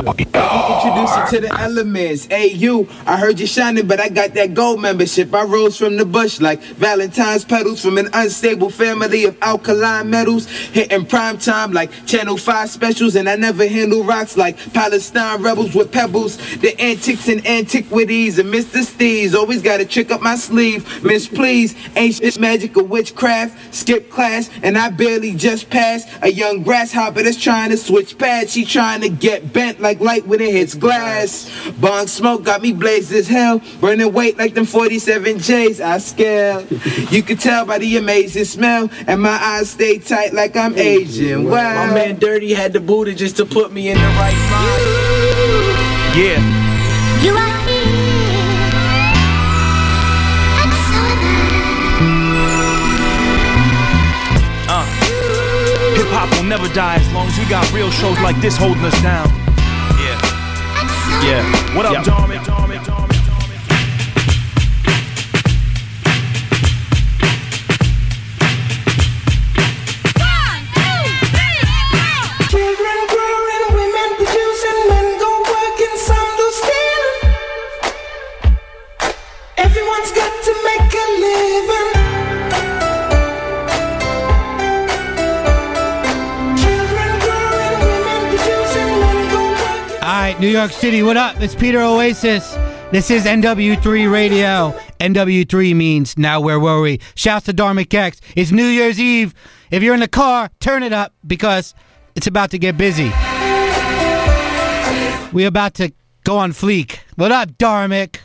Introduce you to the elements. Hey, you, I heard you shining, but I got that gold membership. I rose from the bush like Valentine's petals from an unstable family of alkaline metals. Hitting prime time like Channel 5 specials, and I never handle rocks like Palestine rebels with pebbles. The antics and antiquities and Mr. Steez. Always got a trick up my sleeve. Miss, please, shit magic or witchcraft. Skip class, and I barely just passed a young grasshopper that's trying to switch pads. She trying to get bent like light when it hits glass. Bong smoke got me blazed as hell. Burning weight like them 47 J's. I scale. You can tell by the amazing smell. And my eyes stay tight like I'm Asian. Wow. My man Dirty had the booty just to put me in the right mind. Yeah. You are here. I'm so Uh. Hip hop will never die as long as we got real shows like this holding us down. Yeah. What up, Yeah. Jarman? New York City, what up? It's Peter Oasis. This is NW3 Radio. NW3 means now where were we? Shouts to Dharmic X. It's New Year's Eve. If you're in the car, turn it up because it's about to get busy. We're about to go on fleek. What up, Dharmic?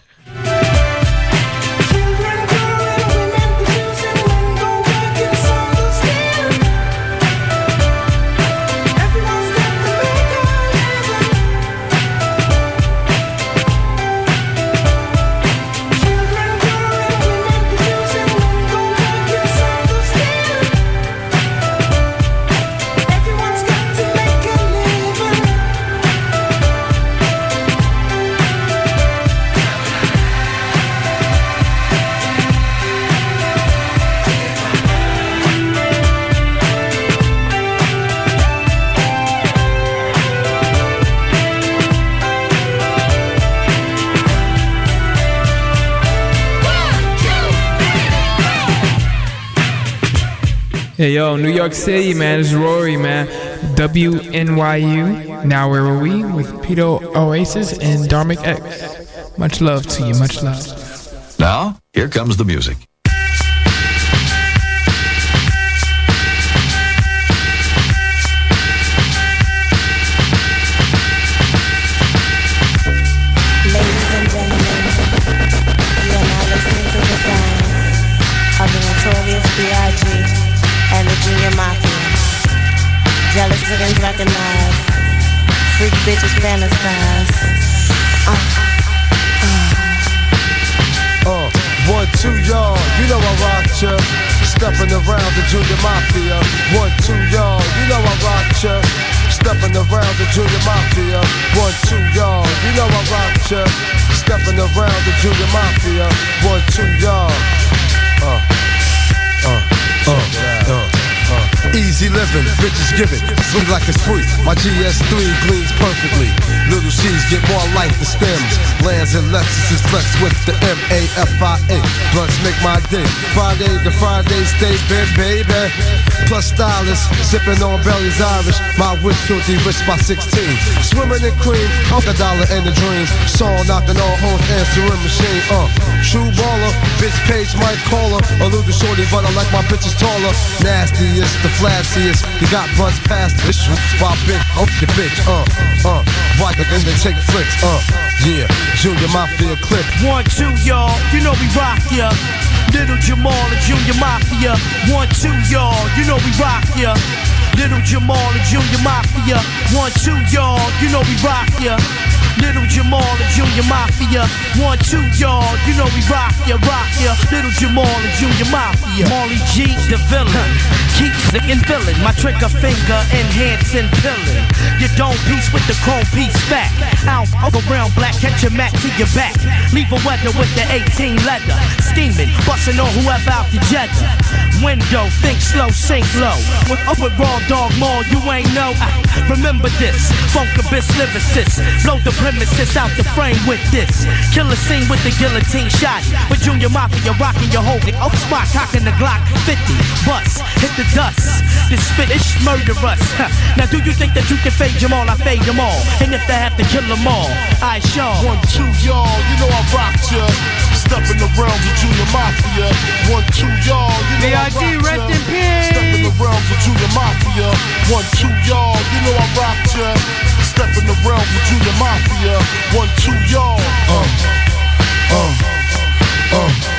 Hey yo, New York City, man. It's Rory, man. WNYU. Now where were we? With Peter Oasis and Dharmic X. Much love to you. Much love. Now, here comes the music. Recognize, freak bitches fantasize. Uh, Uh, one, two, y'all, you know I rock ya. Stepping around the Junior Mafia. One, two, y'all, you know I rock ya. Stepping around the Junior Mafia. One, two, y'all, you know I rock ya. Stepping around the Junior Mafia. One, two, y'all. Uh, uh, uh, uh, uh. Easy living, bitches giving, sweet like it's free. My GS3 gleams perfectly. Little C's get more life than stems. Lands and Lexuses flex with the M-A-F-I-A. Blunts make my day. Friday to Friday, stay bent, baby. Plus stylist, sipping on Bailey's Irish. My whip filthy rich by 16. Swimming in cream, off a dollar in the dream. Song knocking all hoes, answering machine. Uh, true baller, bitch page might call her. A little shorty, but I like my bitches taller. Nastiest, the flassiest. You got blunts past this Why bitch, off the bitch. Uh, uh, right, then they take flicks. Uh, yeah, Junior Mafia clip. One, two, y'all, you know we rock ya. Little Jamal and Junior Mafia. One, two, y'all, you know we rock ya. Little Jamal and Junior Mafia. One, two, y'all, you know we rock ya. Little Jamal and Junior Mafia. One, two, y'all, you know we rock ya, rock ya. Little Jamal and Junior Mafia. Molly G, the villain. Keep sticking villain. My trigger finger enhancing villain. You don't piece with the chrome piece back. Ounce of around black, catch your mat to your back. Leave a weather with the 18 leather. Scheming, busting on whoever out the jet. Window, think slow, sink low. With up with raw dog more, you ain't know. Ah, remember this, funk abyss lyricist. Blow the premises out the frame with this. Kill a scene with the guillotine shot. With Junior Mafia rocking your whole oh spot, cocking the Glock 50. Bust, hit the dust. This finish, murder us. Huh. Now do you think that you can fade them all? I fade them all. And if they have to kill them all, I sure. One, two, y'all, you know I rocked ya. Step in the realms of Junior Mafia. One, two, y'all, you know I B.I.G. rocked rest ya. in peace. Step in the realms of Junior Mafia. One, two, y'all, you know I rocked ya. Step in the realms of Junior Mafia. One, two, y'all. Uh, uh, uh.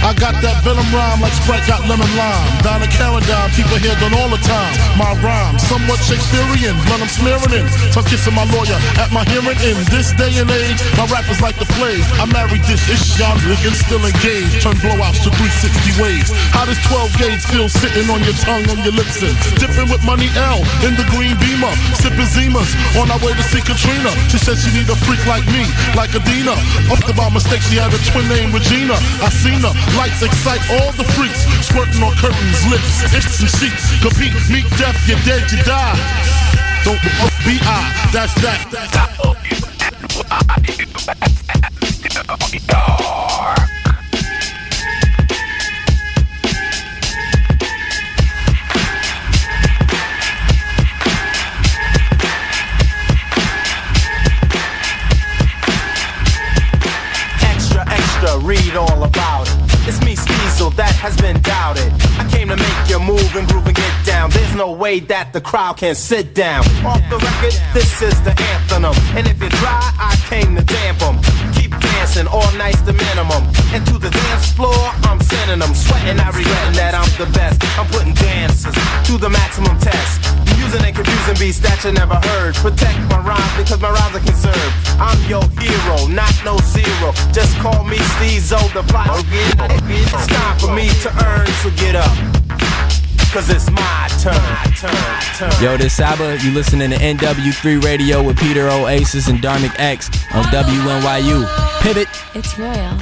I got that venom rhyme like Sprite got lemon lime. Down in Caradine, people hear done all the time. My rhyme, somewhat Shakespearean, blood I'm smearing in. Tongue kissing my lawyer at my hearing. In this day and age, my rap is like the plague. I married this ish, young niggas still engaged. Turn blowouts to 360 waves. How does 12 gauge feel sitting on your tongue, on your lips? And dipping with money L in the green beamer. Sipping Zimas on our way to see Katrina. She said she need a freak like me, like Adina. Up by mistake, she had a twin named Regina. I seen her. Lights excite all the freaks. Squirting on curtains, lips, itch and sheets. Compete, meet death, you're dead, you die. Don't be I, that's that. That has been doubted. I came to make you move and groove and get down. There's no way that the crowd can sit down. Off the record, this is the anthem. And if you try, I came to damp 'em. Dancing, all night's the minimum. And to the dance floor, I'm sending them. Sweating, I regretting that I'm the best. I'm putting dancers to the maximum test. Using and confusing beats that you never heard. Protect my rhymes because my rhymes are conserved. I'm your hero, not no zero. Just call me Stezo the fly. It's time for me to earn, so get up. Cause it's my turn, turn, turn. Yo, this Saba, you listening to NW3 Radio with Peter Oasis and Dharmic X on WNYU. Pivot. It's royal.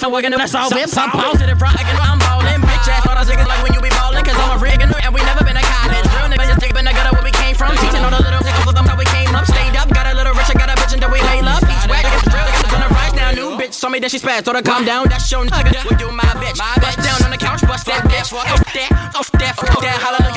Off and working, that's all it. Pop positive, right? I'm ballin'. Bitch ass, I was niggas like when you be ballin'. Cause I'm a riggin' and we never been to college. Real niggas just been the gutter where we came from. Teaching all the little niggas with them how we came up. Stayed up, got a little rich, I got a bitch and then we lay love. Each whack, niggas real niggas gonna rise now. New bitch saw me that she spazzed, told her calm down. That's your nigga. We do my bitch. Bust down on the couch, bust that bitch. Off that, off that, fuck that. Hallelujah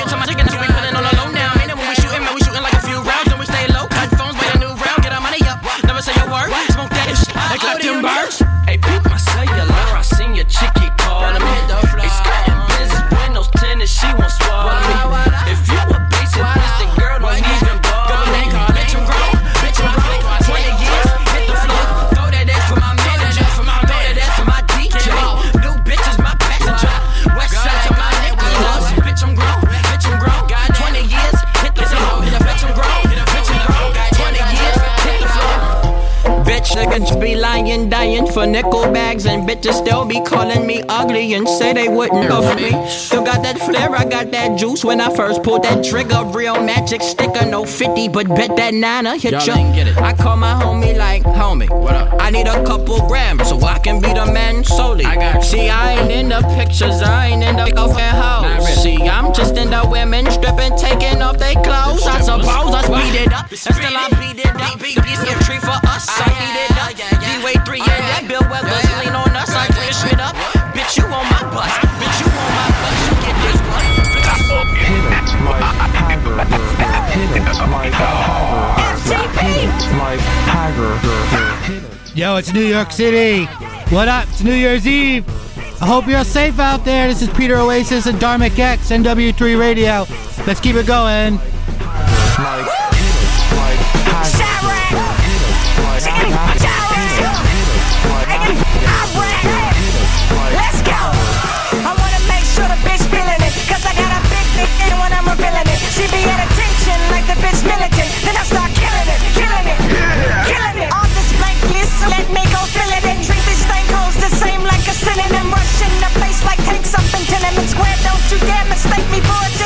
and say they wouldn't go for me. Still got that flair, I got that juice when I first pulled that trigger. Real magic sticker, no 50, but bet that nana hit Y'all ya. get it. I call my homie like, homie, what up? I need a couple grams so I can be the man solely. I got See, I ain't in the pictures, I ain't in the girlfriend house. See, I'm just in the women stripping, taking off their clothes. I suppose I speed it up, and still I beat it up. Beat a tree for us, I heat it up. D-Way 3 yeah, that Bill Weathers lean on Yo, it's New York City. What up? It's New Year's Eve. I hope you're safe out there. This is Peter Oasis and Dharmic X, NW3 Radio. Let's keep it going. militant, then I start killing it, killing it, yeah. killing it. On this blank list, let me go fill it in. Treat this thing goes the same like a synonym. Rush in a place like take something tenement square. Don't you dare mistake me for a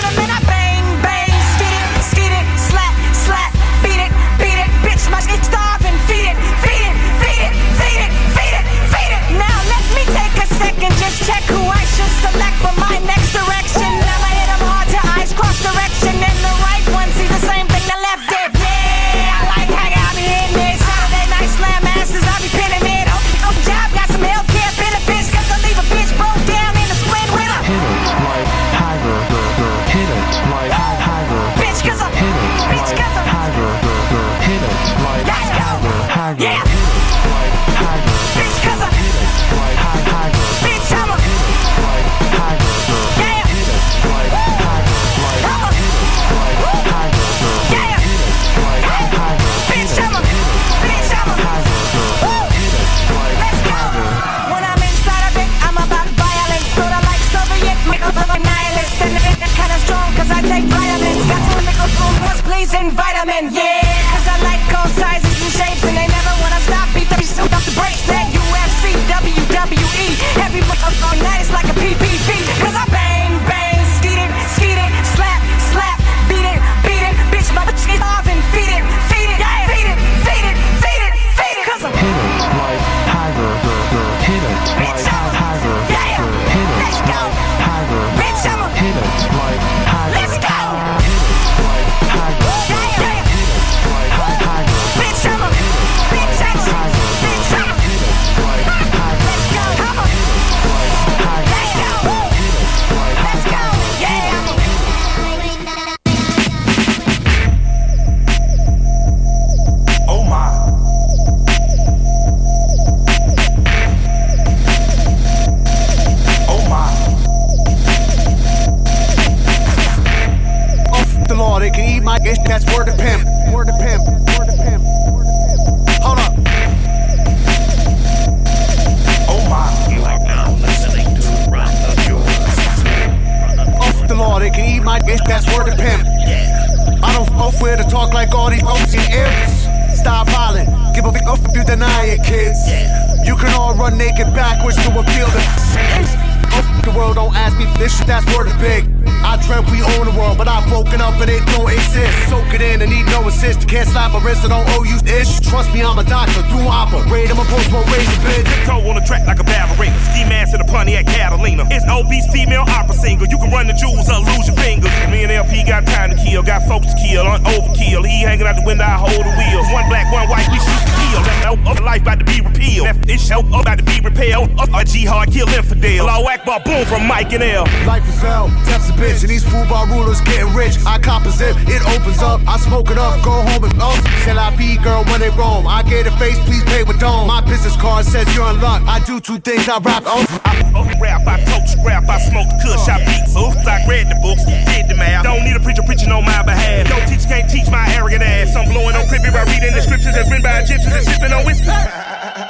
boom from L. Life is hell, death's a bitch, and these football rulers getting rich. I composite, it opens up, I smoke it up, go home and oh, till I be girl when they roam. I get a face, please pay with dome. My business card says you're in luck. I do two things, I rap oh. I rap, I coach rap, I smoke kush, I beat so I read the books, did the math. Don't need a preacher preaching on my behalf. No teacher can't teach my arrogant ass. I'm blowing on crippy by reading the scriptures that's written by Egyptians and sipping on whiskey.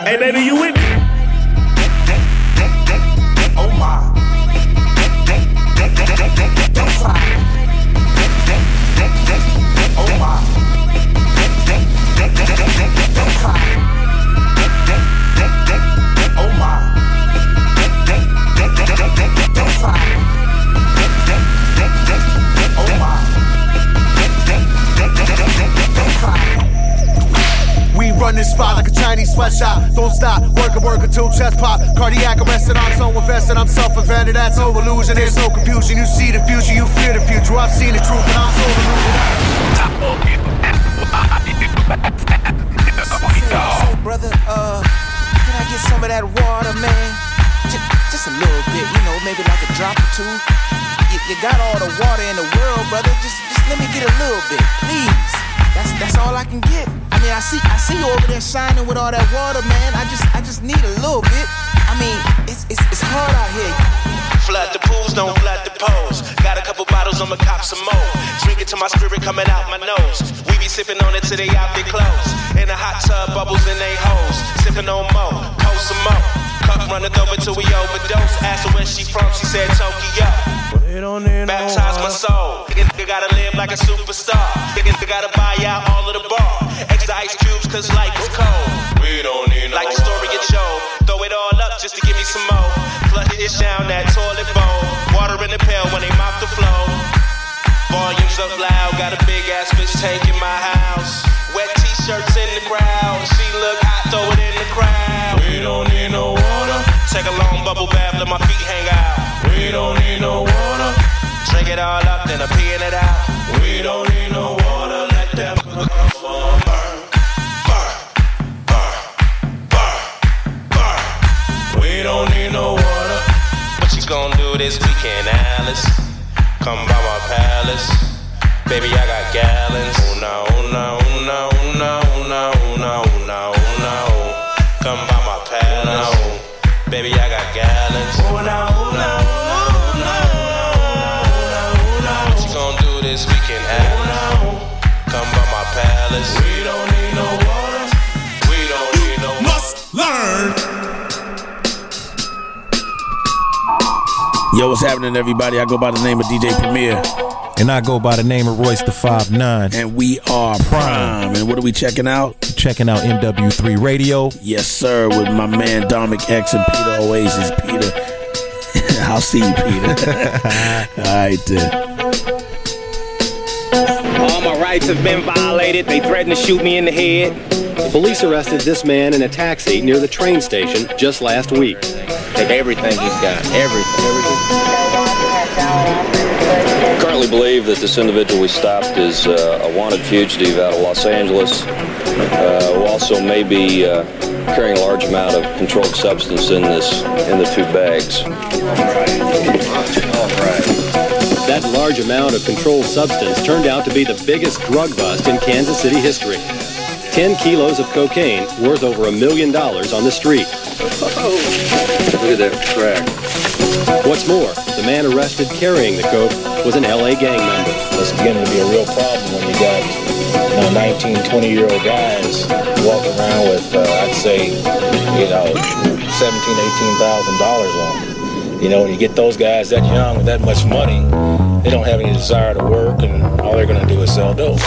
hey baby, you with me? Run this spot like a Chinese sweatshop. Don't stop, work and work chest pop. Cardiac arrested, I'm so invested, I'm self-invented. That's no illusion, there's no confusion. You see the future, you fear the future. I've seen the truth, and I'm so deluded. Brother, uh, can I get some of that water, man? Just, just a little bit, you know, maybe like a drop or two. You, you got all the water in the world, brother. Just, just let me get a little bit, please. That's, that's all I can get. I mean, I see, I see you over there shining with all that water, man. I just, I just need a little bit. I mean, it's, it's, it's hard out here. Flood the pools, don't flood the poles. Got a couple bottles, I'ma cop some more. Drink it to my spirit coming out my nose. We be sipping on it till they out their clothes. In a hot tub, bubbles in they holes. Sipping on more, post some more. Cup runneth over till we overdose. Asked her where she from, she said Tokyo. Baptize my soul. Nigga, nigga gotta live like a superstar. Nigga, nigga gotta buy out all of the bar. Extra ice cubes, cause life is cold. We don't need no Like the story of Joe. Throw it all up just to give me some more. Flush it down that toilet bowl. Water in the pail when they mop the floor. Volumes up loud, got a big ass fish tank in my house. Wet t-shirts in the crowd. She look hot, throw it in the crowd. We don't need no water. Take a long bubble bath, let my feet hang out. We don't need no water. Drink it all up, then I'm peeing it out. We don't need no water, let that burn, burn, burn, burn, burn, burn. We don't need no water. What you gonna do this weekend, Alice? Come by my palace. Baby, I got gallons. Oh no, oh no, Yo, what's happening, everybody? I go by the name of DJ Premier. And I go by the name of Royce the Five Nine. And we are Prime. And what are we checking out? Checking out NW3 Radio. Yes, sir, with my man Dharmic X and Peter Oasis. Peter, I'll see you, Peter. All right, then. All my right rights have been violated. They threatened to shoot me in the head. Police arrested this man in a taxi near the train station just last week. Take everything he's got. Everything. currently believe that this individual we stopped is uh, a wanted fugitive out of Los Angeles, uh, who also may be uh, carrying a large amount of controlled substance in this in the two bags. That large amount of controlled substance turned out to be the biggest drug bust in Kansas City history. 10 kilos of cocaine worth over a million dollars on the street. Look at that crack. What's more, the man arrested carrying the coke was an LA gang member. It's beginning to be a real problem when you got you know, 19, 20 year old guys walking around with, uh, I'd say, you know, 17, 18,000 dollars on them. You know, when you get those guys that young with that much money, they don't have any desire to work, and all they're going to do is sell dope.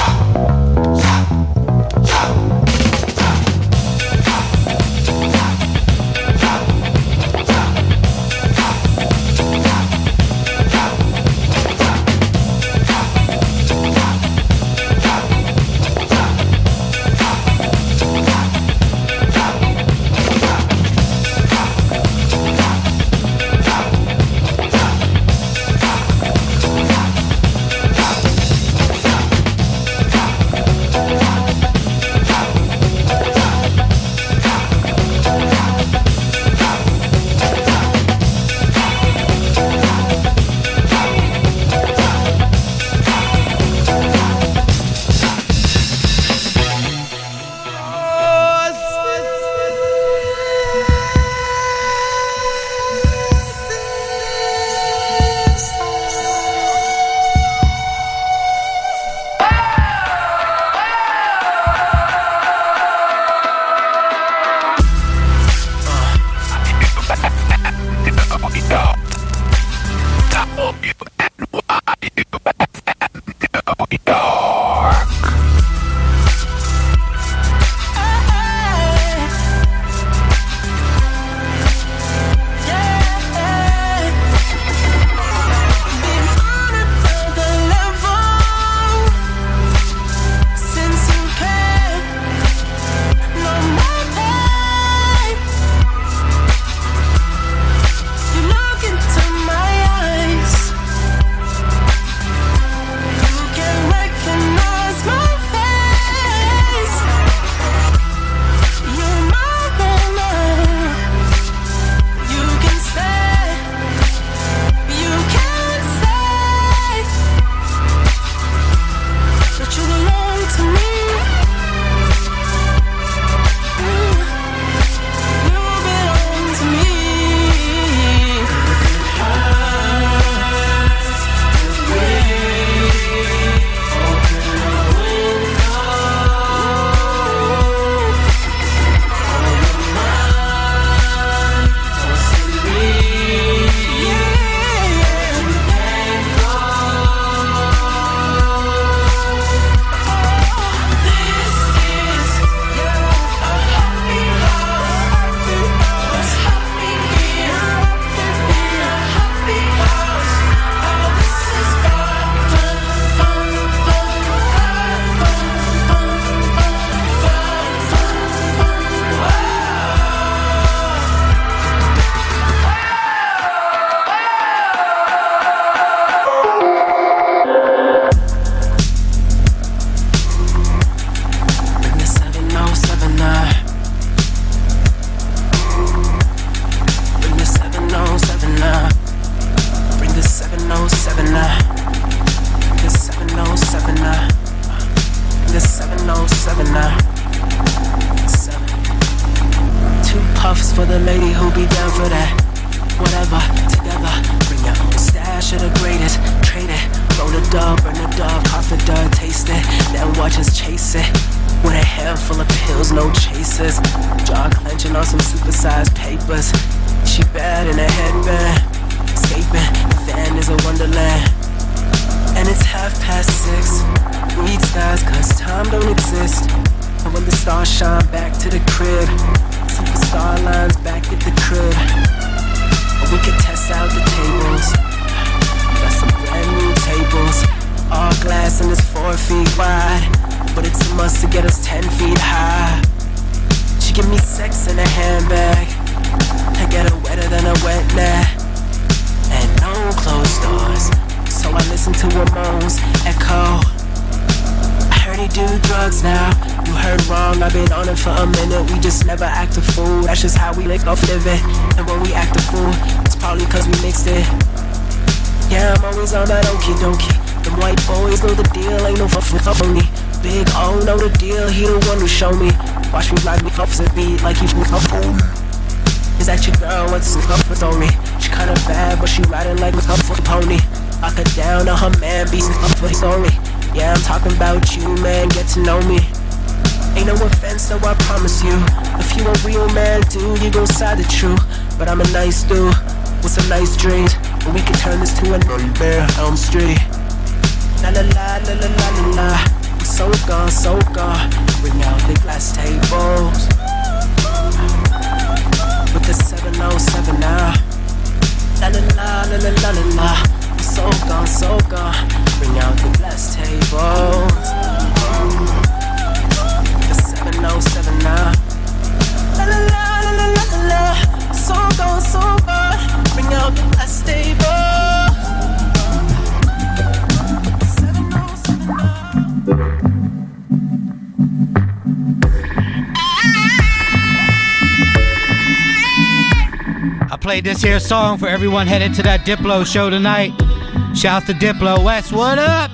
Pony. Lock her down on her man, for his story. Yeah, I'm talking about you, man, get to know me. Ain't no offense, though I promise you. If you a real man, dude, you gon' side the truth. But I'm a nice dude with some nice dreams. And we can turn this to a nightmare, Elm Street. La la la la la la la la. I'm so gone, so gone. Bring out the glass tables. With the 707 now. La oh la la la la la la la. So gone, so gone. Bring out the glass tables. The 707 now. La la la la la la la la. So gone, so gone. Bring out the glass tables. I played this here song for everyone headed to that Diplo show tonight. Shouts to Diplo West, what up?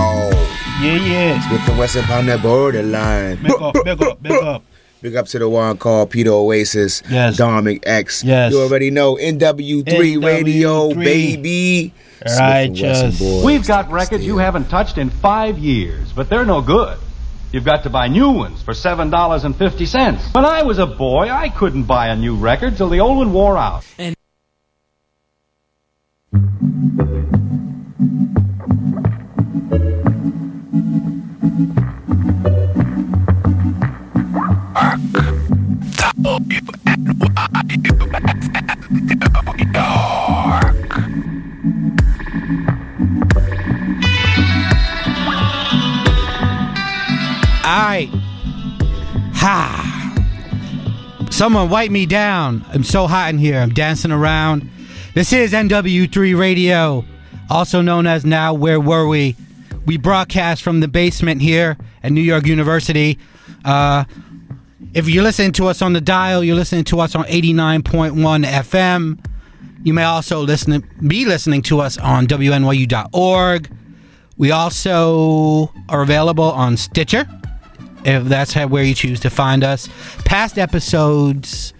Yo. Yeah, yeah. Smith and Wesson on that borderline. Big up, big up, big up. Big up to the one called Peter Oasis. Yes. Dominic X. Yes. You already know NW3 Radio, NW3. baby. Smith and boys. We've got records you haven't touched in five years, but they're no good. You've got to buy new ones for $7.50. When I was a boy, I couldn't buy a new record till the old one wore out. Alright. Someone wipe me down. I'm so hot in here. I'm dancing around. This is NW3 Radio, also known as Now Where Were We? We broadcast from the basement here at New York University. Uh, if you're listening to us on the dial, you're listening to us on 89.1 FM. You may also listen be listening to us on WNYU.org. We also are available on Stitcher, if that's where you choose to find us. Past episodes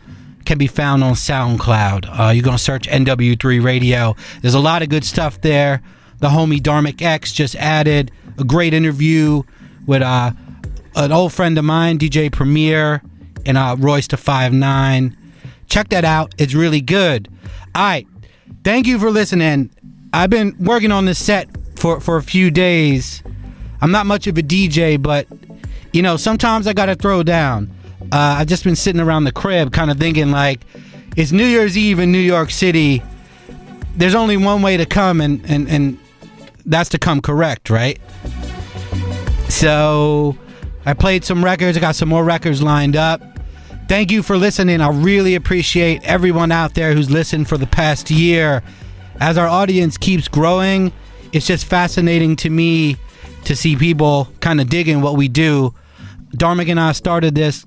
can be found on SoundCloud. Uh, you're going to search NW3 Radio. There's a lot of good stuff there. The homie Dharmic X just added a great interview with uh, an old friend of mine, DJ Premier, and uh, Royce to Five Nine. Check that out. It's really good. All right. Thank you for listening. I've been working on this set for, for a few days. I'm not much of a DJ, but you know, sometimes I gotta throw down. Uh, I've just been sitting around the crib, kind of thinking like, it's New Year's Eve in New York City. There's only one way to come, and and and that's to come correct, right? So I played some records. I got some more records lined up. Thank you for listening. I really appreciate everyone out there who's listened for the past year. As our audience keeps growing, it's just fascinating to me to see people kind of digging what we do. Dharmic and I started this.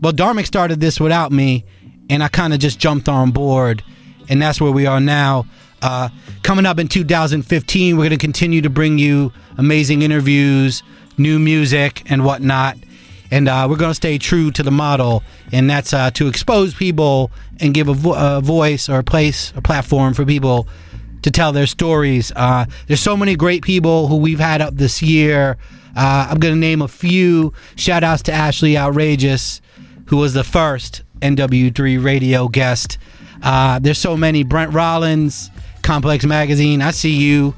Well, Dharmic started this without me, and I kind of just jumped on board, and that's where we are now. Uh, coming up in 2015, we're going to continue to bring you amazing interviews, new music, and whatnot. And uh, we're going to stay true to the model, and that's uh, to expose people and give a, vo- a voice or a place, a platform for people to tell their stories. Uh, there's so many great people who we've had up this year. Uh, I'm going to name a few. Shout outs to Ashley Outrageous, who was the first NW3 radio guest. Uh, there's so many. Brent Rollins, Complex Magazine, I see you.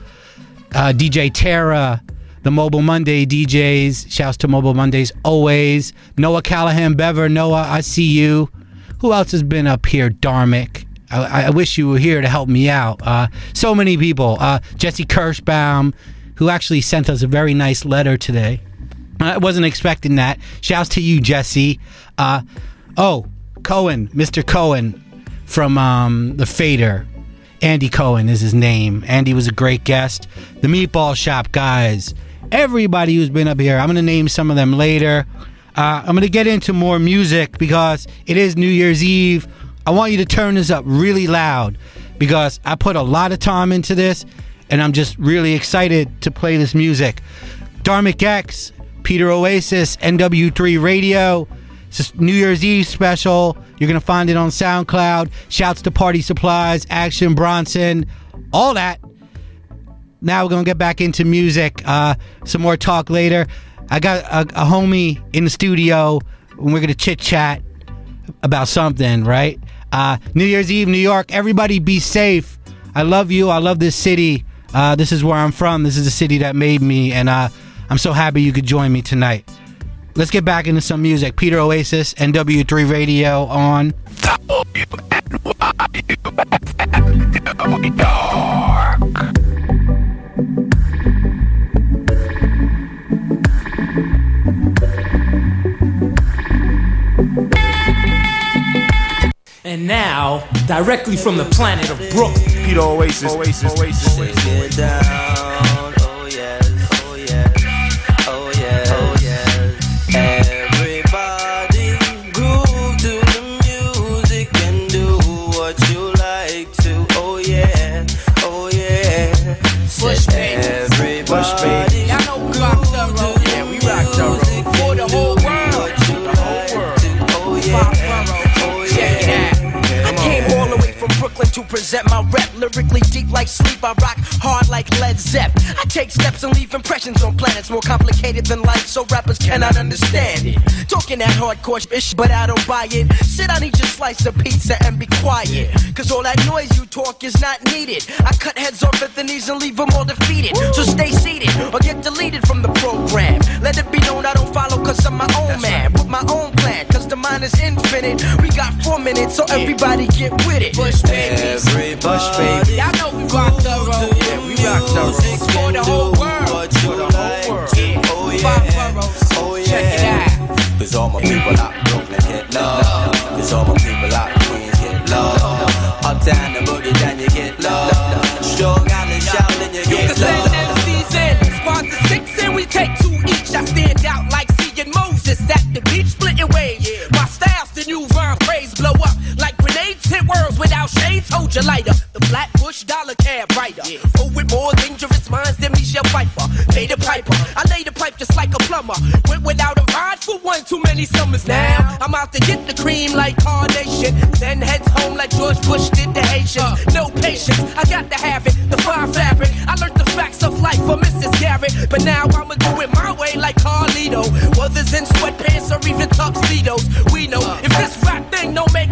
Uh, DJ Terra, the Mobile Monday DJs. Shouts to Mobile Mondays always. Noah Callahan Bever, Noah, I see you. Who else has been up here? Dharmic. I, I wish you were here to help me out. Uh, so many people. Uh, Jesse Kirschbaum, who actually sent us a very nice letter today. I wasn't expecting that. Shouts to you, Jesse. Uh, oh, Cohen, Mr. Cohen from um, the Fader. Andy Cohen is his name. Andy was a great guest. The Meatball Shop guys. Everybody who's been up here. I'm going to name some of them later. Uh, I'm going to get into more music because it is New Year's Eve. I want you to turn this up really loud because I put a lot of time into this and I'm just really excited to play this music. Dharmic X, Peter Oasis, NW3 Radio. It's New Year's Eve special. You're going to find it on SoundCloud. Shouts to Party Supplies, Action Bronson, all that. Now we're to get back into music. Uh, some more talk later. I got a, a homie in the studio and we're to chit chat about something, right? Uh, New Year's Eve, New York. Everybody be safe. I love you. I love this city. Uh, this is where I'm from. This is the city that made me. And uh, I'm so happy you could join me tonight. Let's get back into some music. Peter Oasis, NW3 Radio on. And now, directly from the planet of Brooklyn, Peter Oasis, Oasis, Oasis. Everybody Brooklyn to present my rep. Lyrically deep like sleep, I rock hard like Led Zepp. I take steps and leave impressions on planets more complicated than life, so rappers cannot understand it. Talking that hardcore ish, but I don't buy it. Sit down, eat your slice of pizza and be quiet. Cause all that noise you talk is not needed. I cut heads off at the knees and leave them all defeated. So stay seated or get deleted from the program. Let it be known I don't follow cause I'm my own man. With my own plan, cause the mind is infinite. We got four minutes, so everybody get with it. Push babies. Push baby. Y'all know we rock thorough. Yeah, we rock the thorough. For the whole world. For the whole world. Yeah. Oh, Five boroughs. Oh, Check it out. Cause all my people out Brooklyn get love. Cause all my people out Queens get love. Uptown the boogie down you get love. Strong Island shouting you You can get send love. MCs in. Squad to six and we take two each. I stand out like seeing Moses at the beach splitting waves. My style's the new Vern praise blow up shades. Hold your lighter. The Flatbush dollar cab rider. Oh, with more dangerous minds than Michelle Pfeiffer. Pay the piper. I lay the pipe just like a plumber. Went without a ride for one too many summers now. I'm out to get the cream like carnation. Send heads home like George Bush did the Haitians. Uh. No patience, I got to have it. The fine fabric. I learned the facts of life from Mrs. Garrett. But now I'ma do it my way like Carlito. Others in sweatpants or even tuxedos. We know if this rap thing don't make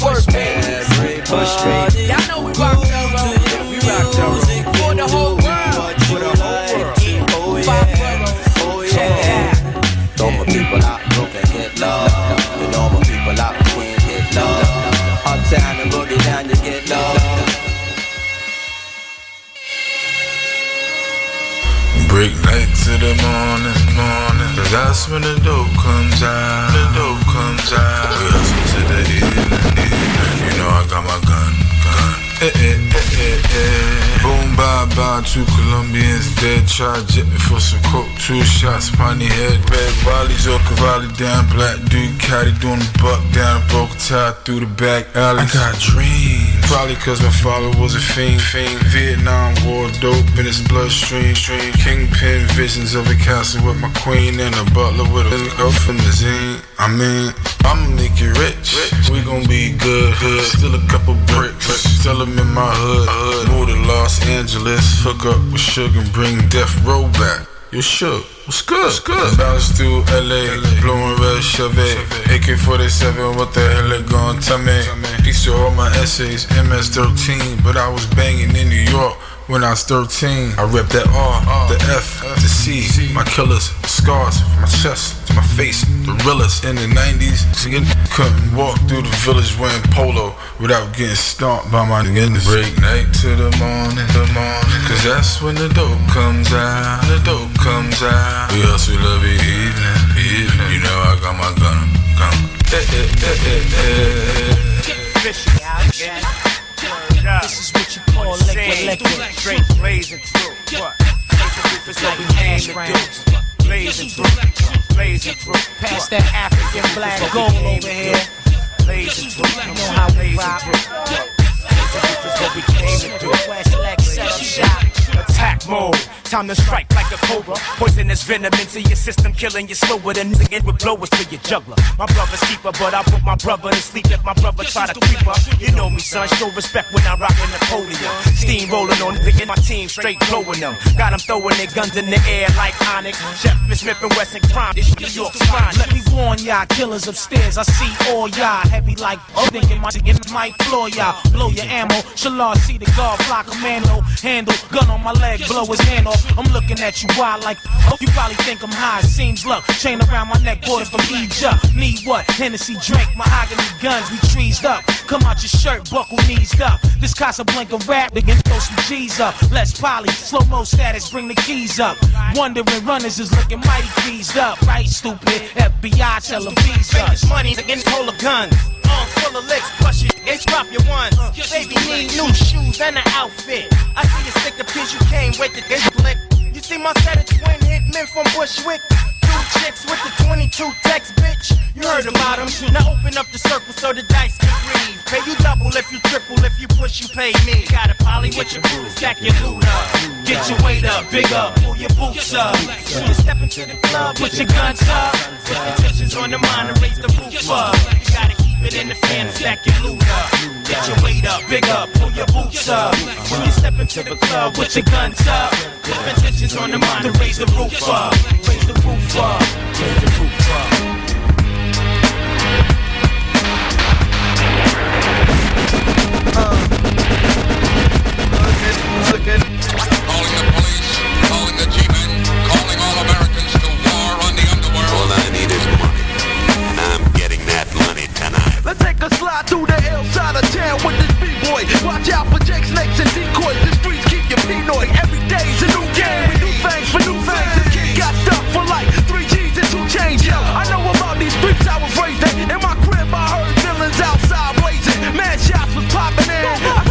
for they troops work. Everybody Y'all know we rock thorough. We rock thorough. For the whole world. For the whole world. Oh, Five boroughs. Oh, Check that. All my people out in Brooklyn get love. And all my people out in Queens get love. Uptown and boogie down, you get love. Break night to the morning, morning. Cause that's when the dope comes out. The dope comes out. We hustle to the evening, evening. You know I got my gun, gun. Eh, eh, eh, eh, eh. Boom, bye, bye. Two Colombians dead. Try jet me for some coke. Two shots, piney head. Red volleys or Cavalli down. Black dude, caddy doing the buck down. Broke tie through the back alley. I got dreams. Probably cause my father was a fiend. fiend. Vietnam war dope in his bloodstream. Stream. Kingpin visions of a castle with my queen and a butler with a up from the zine. I mean, I'ma make you rich. We gon' be good. Hood. Still a couple bricks. Tell them in my hood. Move to Los Angeles. Hook up with Sugar and bring Death Row back. You shook. What's good? What's good? Bounce through LA, blowing red Chevy. AK 47, what the hell it gon' tell me? These are all my essays, MS 13, but I was banging in New York. When I was 13, I rep that R, the F, the C, my killers, scars from my chest to my face, the realest. In the 90s, nigga couldn't walk through the village wearing polo without getting stomped by my niggas. Break night to the morning, the morning, cause that's when the dope comes out, the dope comes out. We love? every evening, evening. You know I got my gun, gun. Eh, eh, eh, eh, eh. This is what you call liquid liquid. Straight blazing through. What? It's what we came to do. Blazing through. Blazing through. Pass that African black gold over here. Blazing through. You know how we rock. It's what we came to do. West Lex set up shop. Attack mode. Time to strike like a cobra. Poisonous venom into your system, killing you slower than it with blowers to your juggler. My brother's keeper, but I put my brother to sleep if my brother try to creep up. You know me, son. Show respect when I rock a Napoleon. Steam rolling on the my team, straight blowing them. Got them throwing their guns in the air like Onyx. Shepard Smith and Wesson crime. This New York's fine. Let me warn y'all, killers upstairs. I see all y'all heavy like oh, thinking my might floor y'all. Blow your ammo. Shalal see the guard block commando. Handle gun on my leg, blow his hand off. I'm looking at you wild like oh, you probably think I'm high. Seems luck. Chain around my neck, border from Egypt. Need what? Hennessy drink, mahogany guns. We trees up. Come out your shirt, buckle knees up. This Casablanca rap, they get throw some G's up. Let's poly, slow mo status, bring the keys up. Wondering runners is looking mighty greased up. Right, stupid. FBI tell them. Make this money against hold of guns. Arm full of licks, plus itch, drop your ones. Baby need new shoes and an outfit. I see you stick the pins, you can't wait to get blick. You see my set of twin hit men from Bushwick. Two chicks with the 22 text, bitch. You heard about them. Now open up the circle so the dice can breathe. Pay you double if you triple, if you push, you pay me. Got a poly with your boots, stack your loot up. Get your weight up, big up, pull your boots up. When you step into the club, put your guns up. Put the tensions on the mind and raise the roof up. You gotta keep it in the fan stack your loot up. Get your weight up, big up, pull your boots up. When you step into the club, put your guns up. Put the tensions on the mind and raise the roof up. Raise the roof need money. And I'm getting that money tonight. Let's take a slide through the L of town with this B-boy. Watch out for Jake snakes and decoys. The streets keep you. Every day's a new game. Do things for new things. This kid got stuff in. My crib, I heard villains outside blazing. Man, shots was popping in. I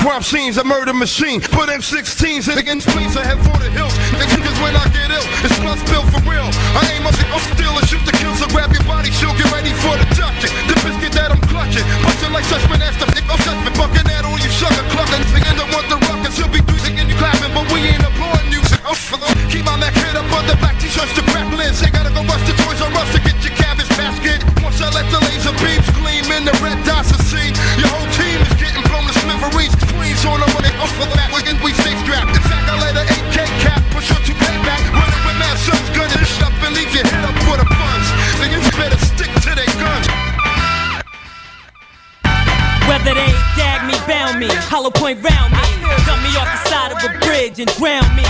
crime scenes, a murder machine. Put M16s in against police, I head for the hills. Niggas when I get ill, it's plus bill for real. I aim up, I'm still and shoot the kill, so grab your body, she'll get ready for the ducking. The biscuit that I'm clutching, busting like the f*** I'm oh, suspect, bucking that on you, sucker clucking. Thinking don't want the ruckus, he'll be thinking you clapping, but we ain't applauding you. Keep my Mac head up on the back, t-shirts to crackling. Say gotta go rush the Toys R Us to get your cabbage basket. Once I let the laser beams gleam in the red dots to see, your whole team is getting blown to smithereens. Queens on the money, off the that, we we stay strapped. In fact, I let an 8K cap push her to payback. Running with mad sons, gun it up and leave your head up for the funds. Then you better stick to their guns. Whether they gag me, bound me, hollow point round me, dump me off the side of a bridge and drown me.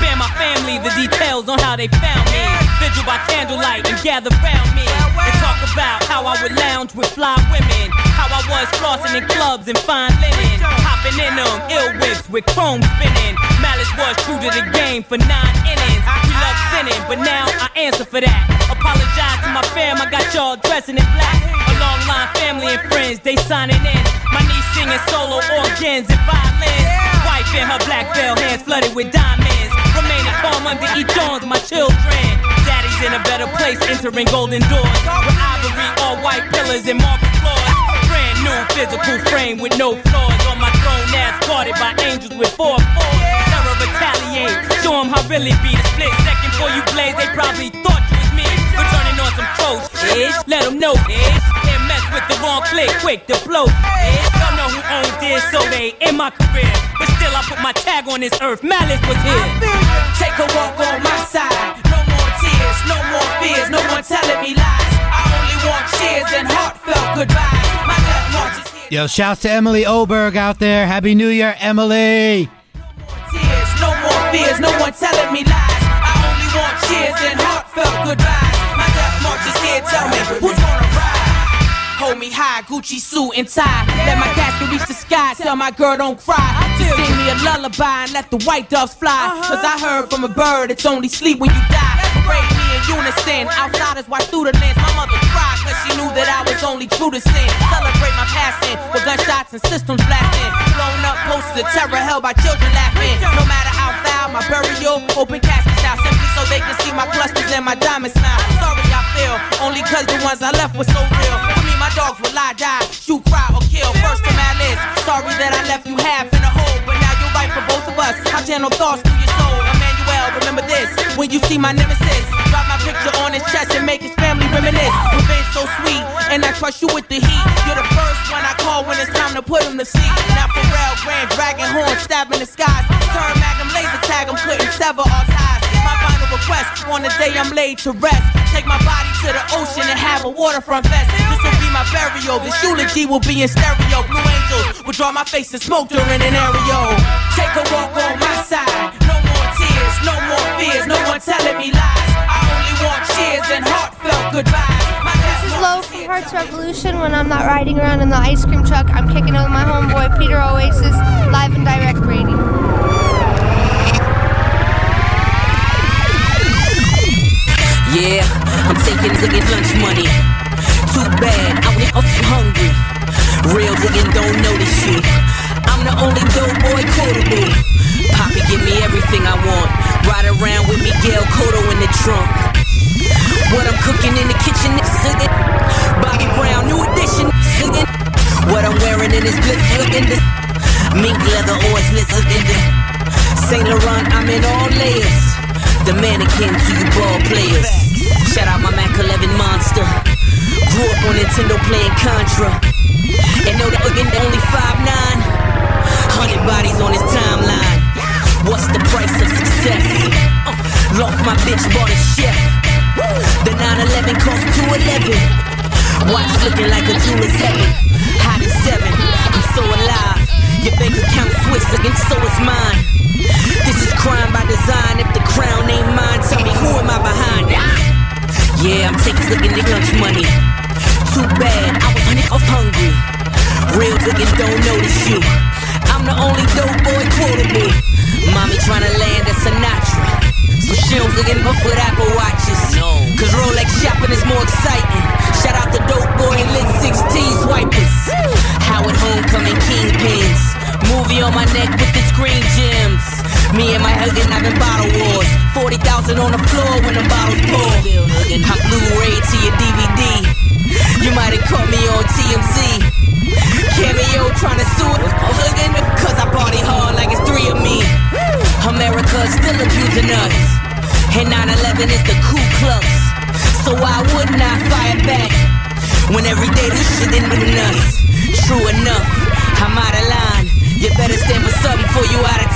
Spare my family the details on how they found me. Vigil by candlelight and gather round me. And talk about how I would lounge with fly women. How I was flossing in clubs and fine linen. Hopping in them, ill whips with chrome spinning. Malice was true to the game for nine innings. We love sinning, but now I answer for that. Apologize to my fam, I got y'all dressing in black. Long line family and friends, they signing in. My niece singing solo organs and violins. Wife in her black veil, hands flooded with diamonds. Remaining calm under each arms, my children. Daddy's in a better place, entering golden doors. With ivory, all white pillars and marble floors. Brand new physical frame with no flaws. On my throne, ass guarded by angels with four fours. Terror retaliate, show 'em how really be. The split second before you blaze, they probably thought you was me. Returning on some shit. Let 'em know, bitch. Can't mess with the wrong click, quick to blow. Y'all know who owned this, so they in my career. But still, I put my tag on this earth. Malice was here. Take a walk on my side. No more tears, no more fears, no one telling me lies. I only want cheers and heartfelt goodbyes. My death march is Yo, shouts to Emily Oberg out there. Happy New Year, Emily. no more fears, no one telling me lies. I only want cheers and heartfelt goodbyes. My death march is here, tell me who's gonna ride? Hold me high, Gucci suit and tie. Let my casket reach the sky, tell my girl don't cry. Just sing me a lullaby and let the white doves fly. Cause I heard from a bird, it's only sleep when you die. Parade me in unison, outsiders watch through the lens. My mother cried cause she knew that I was only true to sin. Celebrate my passing with gunshots and systems blasting. Blown up posters of terror held by children laughing. No matter how foul my burial, open casket style simply so they can see my clusters and my diamond smile. Sorry I feel, only cause the ones I left were so real. Dogs will lie, die, shoot, cry, or kill. First on my list, sorry that I left you half in a hole, but now you're right for both of us. I channel thoughts through your soul. Emmanuel, remember this, when you see my nemesis, drop my picture on his chest and make his family reminisce. Revenge so sweet, and I trust you with the heat. You're the first one I call when it's time to put him to sleep. Now Pharrell, Grand Dragon Horn, stabbing the skies. Turn Magnum laser tag, I'm couldn't sever all ties. My request, on the day I'm laid to rest, take my body to the ocean and have a waterfront fest. This will be my burial. This eulogy will be in stereo. Blue angels will draw my face and smoke during an aerial. Take a walk on my side. No more tears, no more fears, no one telling me lies. I only want cheers and heartfelt goodbyes. My This is Low from Hearts Revolution. When I'm not riding around in the ice cream truck, I'm kicking it with my homeboy Peter Oasis, live and direct radio. Yeah, I'm taking nigga lunch money. Too bad, I up hungry. Real niggas don't know this shit. I'm the only dope boy quotable. Poppy give me everything I want. Ride around with Miguel Cotto in the trunk. What I'm cooking in the kitchen is singing. Bobby Brown, new edition, singing. What I'm wearing in this blitz in the mink leather in the Saint Laurent, I'm in all layers. The mannequin to you ball players. Shout out my Mac 11 monster. Grew up on Nintendo playing Contra. And know that again only 5'9. Hundred bodies on his timeline. What's the price of success? Uh, lost my bitch, bought a chef. The 911 cost 211. Watch looking like a jeweler's heaven. Hot in seven, I'm so alive. Your bank account Swiss again, so is mine. This is crime by design. Crown ain't mine, tell me who am I behind? Ah! Yeah, I'm taking looking at lunch money. Too bad, I was honey off hungry. Real niggas don't notice you. I'm the only dope boy quotable. Mommy tryna land at Sinatra. So she don't looking up with Apple Watches. Cause Rolex shopping is more exciting. Shout out the dope boy and lit 16 swipers. Howard Home becoming kingpins. Movie on my neck with the screen gems. Me and my husband having bottle wars. 40,000 on the floor when the bottles pour. I'm Blu-ray to your DVD. You might have caught me on TMZ. Cameo trying to sue it. Cause I party hard like it's three of me. America's still abusing us. And 9-11 is the Ku Klux. So why wouldn't I fire back? When every day this shit in us. True enough, I'm out of line. You better stand for something before you out of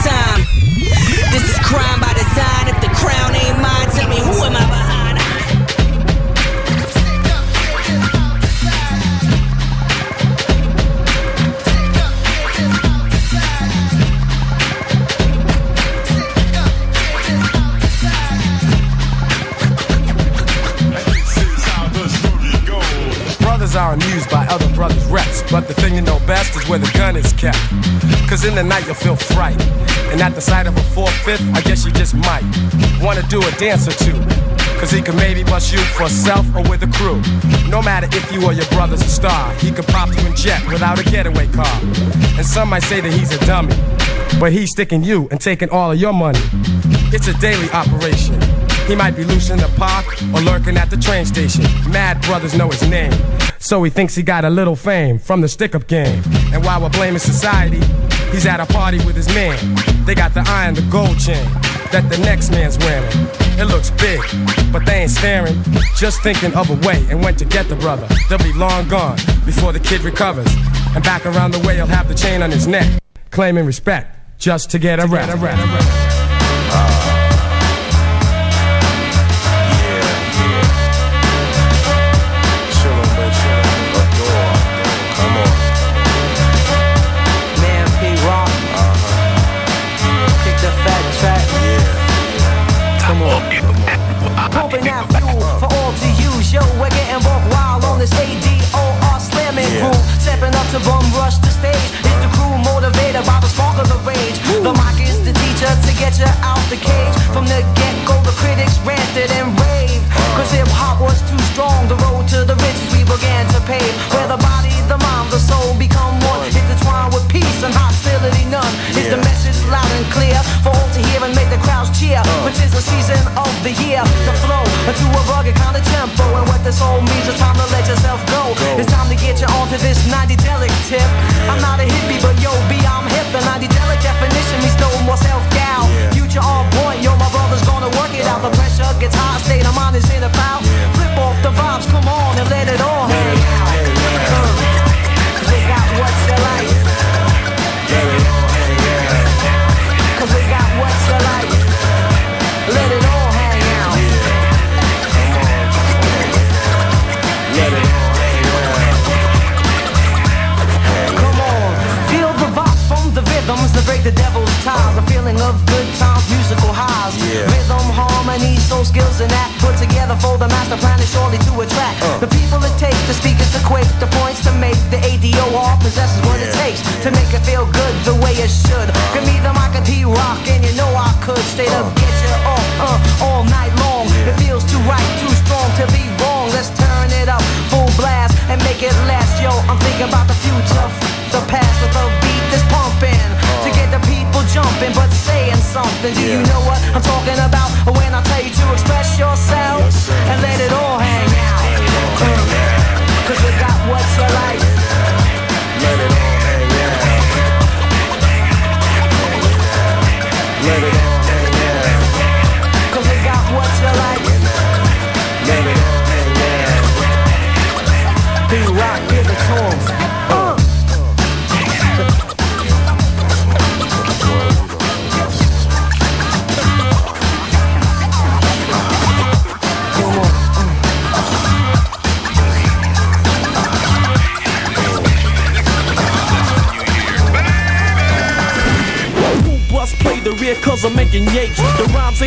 Cause in the night you'll feel fright. And at the sight of a four-fifth, I guess you just might wanna do a dance or two. Cause he could maybe bust you for self or with a crew. No matter if you or your brother's a star, he could pop you in jet without a getaway car. And some might say that he's a dummy, but he's sticking you and taking all of your money. It's a daily operation. He might be loose in the park or lurking at the train station. Mad brothers know his name. So he thinks he got a little fame from the stick up game. And while we're blaming society, he's at a party with his man. They got the eye and the gold chain that the next man's wearing. It looks big, but they ain't staring. Just thinking of a way and went to get the brother. They'll be long gone before the kid recovers. And back around the way, he'll have the chain on his neck, claiming respect just to get a rap. Get you out the cage. From the get go, the critics ranted and raved. Cause hip hop was too strong. The road to the riches we began to pave. Where the body, the mind, the soul become one. Intertwined with peace and hostility none. Is the message loud and clear for all to hear and make the crowds cheer? Uh. Which is the season of the year to flow into a rugged kind of tempo. And what this all means is time to let yourself go. It's time to get you onto this 90 delic tip. I'm not a hippie, but yo, B, I'm hip. The 90 delic definition means no more self gal. Future on point, yo, my brother's gonna work it out. The pressure gets hot, state of mind is in a pout. Flip off the vibes, come on and let it all hang out. Uh, Cause they got what you like. Do you know what I'm talking about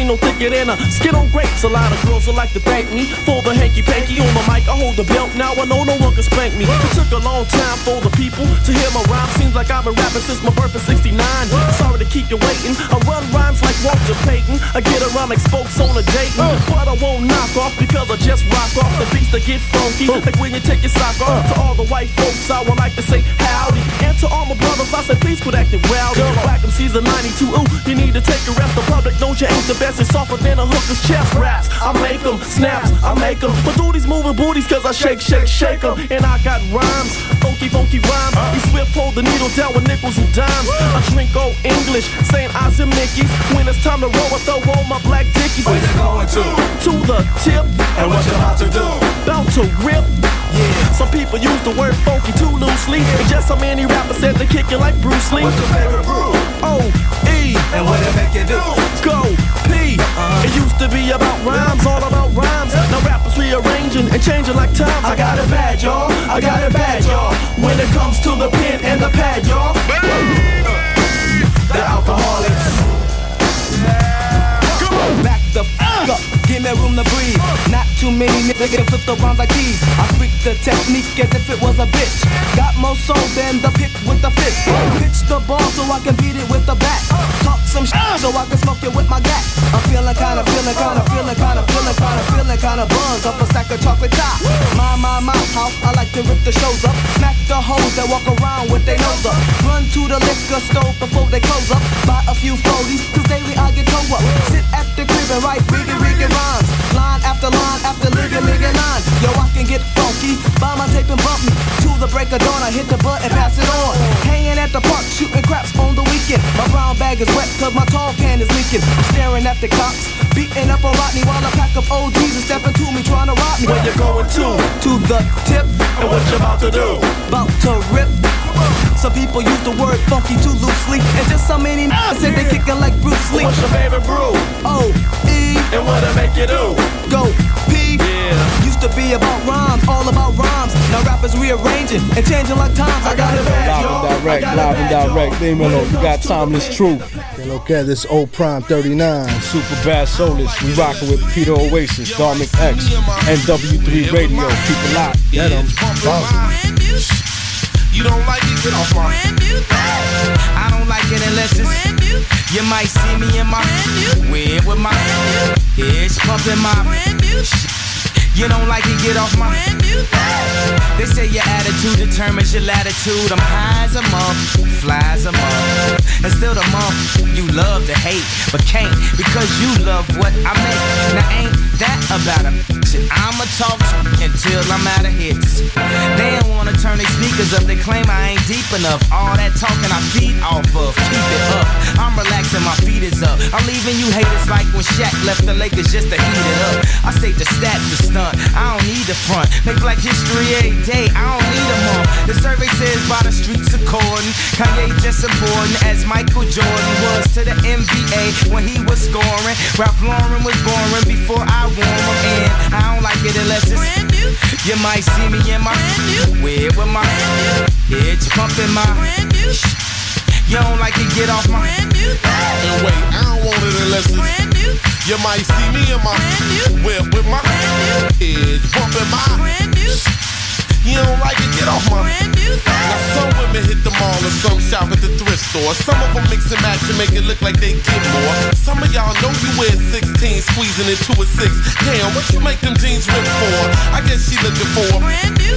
no thicker than a skid on grapes. A lot of girls would like to thank me for the hanky panky on the mic. I hold the belt, now I know no one can spank me. It took a long time for the people to hear my rhyme. Seems like I've been rapping since my birth in 69. Sorry to keep you waiting. I run rhymes like Walter Payton. I get around like spokes on a Dayton. What I won't knock off because I just rock off the beats that get funky. Like when you take your sock off. To all the white folks, I would like to say howdy. To all my brothers, I say please quit acting rowdy. Whack them season 92, ooh, you need to take a rest. The public knows you ain't the best. It's softer than a hooker's chest raps. I make them, snaps, I make them. But do these moving booties cause I shake, shake, shake them. And I got rhymes, funky, funky rhymes. You swift hold the needle down with nickels and dimes. I drink old English, St. Ides and Mickey's. When it's time to roll, I throw on my black dickies. Where you going to? To the tip. And what you about to do? About to rip. Yeah. Some people use the word funky too loosely. And just so many rappers said they're kicking like Bruce Lee. What's your favorite brew? O E. And what it make you do? Go P. Uh-huh. It used to be about rhymes, all about rhymes. Now rappers rearranging and changing like times. I got it bad, y'all. I got it bad, y'all. When it comes to the pen and the pad, y'all. The alcoholics. Back the f up, give me room to breathe. Too many niggas can flip the rhymes like these. I freak the technique as if it was a bitch. Got more soul than the pick with the fist. Pitch the ball so I can beat it with the bat. Talk some shit so I can smoke it with my gat. I'm feeling kinda, feeling kinda, feeling kinda, feeling kinda, feeling kinda buzzed off a sack of chocolate top. My, my, my, how I like to rip the shows up. Smack the hoes that walk around with their nose up. Run to the liquor store before they close up. Buy a few 40s, cause daily I get toe up. Sit at the crib and write riggy, riggy rhymes. Line after line after ligga, ligga line. Yo, I can get funky, buy my tape and bump me. To the break of dawn, I hit the button, pass it on. Hanging at the park, shooting craps on the weekend. My brown bag is wet, cause my tall can is leaking. Staring at the cops, beating up on Rodney while I pack up OGs and stepping to me, trying to rob me. Where you going to? To the tip. And what you about to do? About to rip. Some people use the word funky too loosely. And just so many ah, niggas say they kicking like Bruce Lee. What's your favorite brew? O E. And what it make you do? Go. Yeah. Used to be about rhymes, all about rhymes. Now rappers rearranging and changing like times. I got it bad, Live y'all. and direct, live and direct. Dímelo, you got timeless truth. Que lo que this old prime 39. Super Bad Soulless. We rocking with Peter Oasis, Dharmic X, NW3 Radio. Keep it locked. Get 'em. You don't like it? Get off my I don't like it unless it's brand new. You might see me in my whip with my bitch pumping my brand new. You don't like it? Get off my brand new. They say your attitude determines your latitude. I'm high as a month, fly as a month, and still the month you love to hate, but can't because you love what I make. Now ain't that about a shit? I'ma talk until I'm out of hits. They don't wanna turn their speakers up. They claim I ain't deep enough. All that talking I feed off of. Keep it up. I'm relaxing, my feet is up. I'm leaving you haters like when Shaq left the Lakers just to heat it up. I say the stats are stunt. I don't need the front. Make black history a day. I don't need a month. The survey says by the streets according. Kanye just important as Michael Jordan was to the NBA when he was scoring. Ralph Lauren was boring before I wore him in. I don't like it unless it's brand new. You might see me in my whip with my bitch pumping my brand new. You don't like it? Get off my brand new. And wait, I don't want it unless it's brand new. You might see me in my whip with my kids bumping my brand new. You don't like it? Get off my brand new. Now some women hit the mall and some shop at the thrift store. Some of them mix and match and make it look like they get more. Some of y'all know you wear 16, squeezing into a six. Damn, what you make them jeans rip for? I guess she looking for a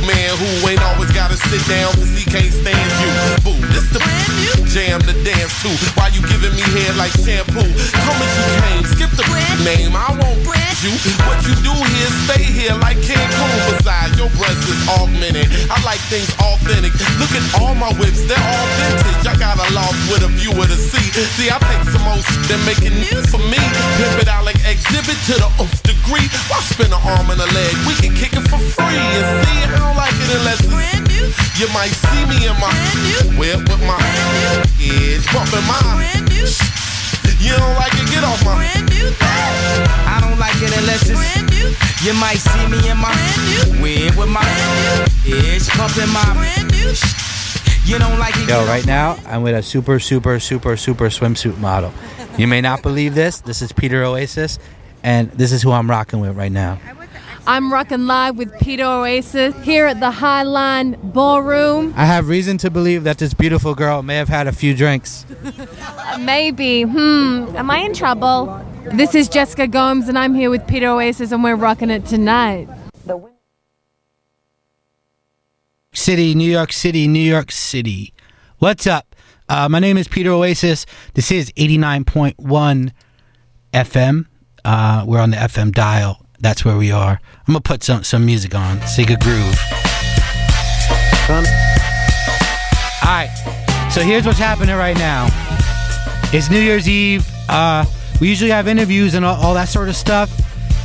man who ain't always gotta sit down cause he can't stand you. Boo, this the brand new jam to dance to. While you giving me hair like shampoo. Come as you came, skip the brand name. I won't brand you. What you do here, stay here like Cancun. Besides, your breast is augmented. I like things authentic. Look at all my whips, they're all vintage. I got a loft with a view of the sea. See, I take some old and make it new for me. Pimp it out like exhibit to the oomph degree. Why spin an arm and a leg? We can kick it for free. And see, I don't like it unless it's brand new. You might see me in my whip with my kids bumping my You don't like it? Get off my I don't like it unless it's brand new. You might see me in my whip with my bitch pumping my brand new. You don't like it? Yo, right now I'm with a super, super, super, super swimsuit model. You may not believe this. This is Peter Oasis, and this is who I'm rocking with right now. I'm rocking live with Peter Oasis here at the Highline Ballroom. I have reason to believe that this beautiful girl may have had a few drinks. Maybe. Hmm. Am I in trouble? This is Jessica Gomes, and I'm here with Peter Oasis, and we're rocking it tonight. City, New York City, New York City. What's up? Uh, my name is Peter Oasis. This is 89.1 FM. Uh, we're on the FM dial. That's where we are. I'm gonna put some some music on. Sega groove. All right. So here's what's happening right now. It's New Year's Eve. Uh, we usually have interviews and all, all that sort of stuff.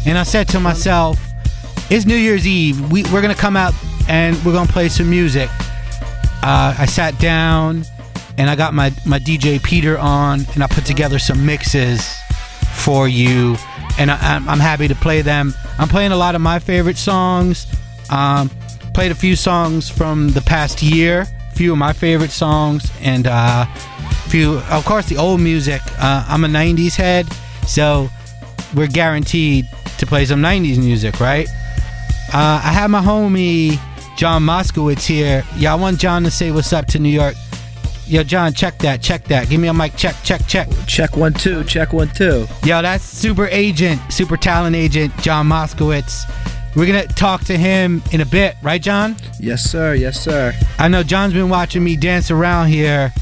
And I said to myself, it's New Year's Eve. We, we're gonna come out and we're gonna play some music. Uh, I sat down and I got my, my DJ Peter on and I put together some mixes for you. And I, I'm, I'm happy to play them. I'm playing a lot of my favorite songs. Um, played a few songs from the past year, a few of my favorite songs, and uh, few, of course, the old music. Uh, I'm a 90s head, so we're guaranteed to play some 90s music, right? Uh, I have my homie John Moskowitz here. Y'all want John to say what's up to New York. Yo, John, check that, check that. Give me a mic, check, check, check. Check one, two, check one, two. Yo, that's super agent, super talent agent, John Moskowitz. We're gonna talk to him in a bit, right, John? Yes, sir. Yes, sir. I know John's been watching me dance around here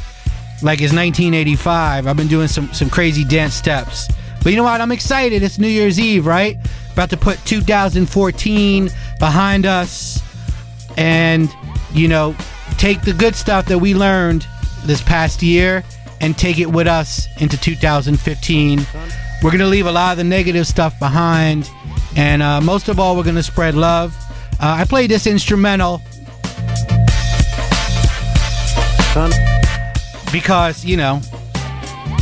like it's 1985. I've been doing some some crazy dance steps. But you know what? I'm excited. It's New Year's Eve, right? About to put 2014 behind us and, you know, take the good stuff that we learned this past year and take it with us into 2015. We're going to leave a lot of the negative stuff behind. And uh, most of all, we're going to spread love. Uh, I played this instrumental because, you know,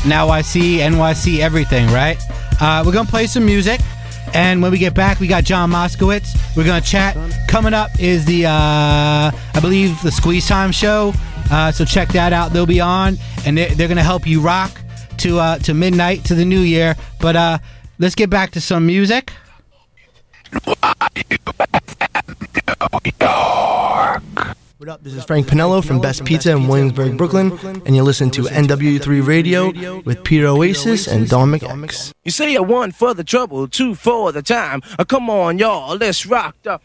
now I see NYC everything, right? Uh, we're going to play some music. And when we get back, we got John Moskowitz. We're going to chat. Coming up is the, uh, I believe, the Squeeze Time show. Uh, so check that out. They'll be on, and they're, they're going to help you rock to uh, to midnight to the new year. But uh, let's get back to some music. What up? This is Frank Pinello from Best Pizza in Williamsburg, Brooklyn, and you listen to NW3 Radio with Peter Oasis and Dharmic X. You say a one for the trouble, two for the time. Uh, come on, y'all, let's rock the.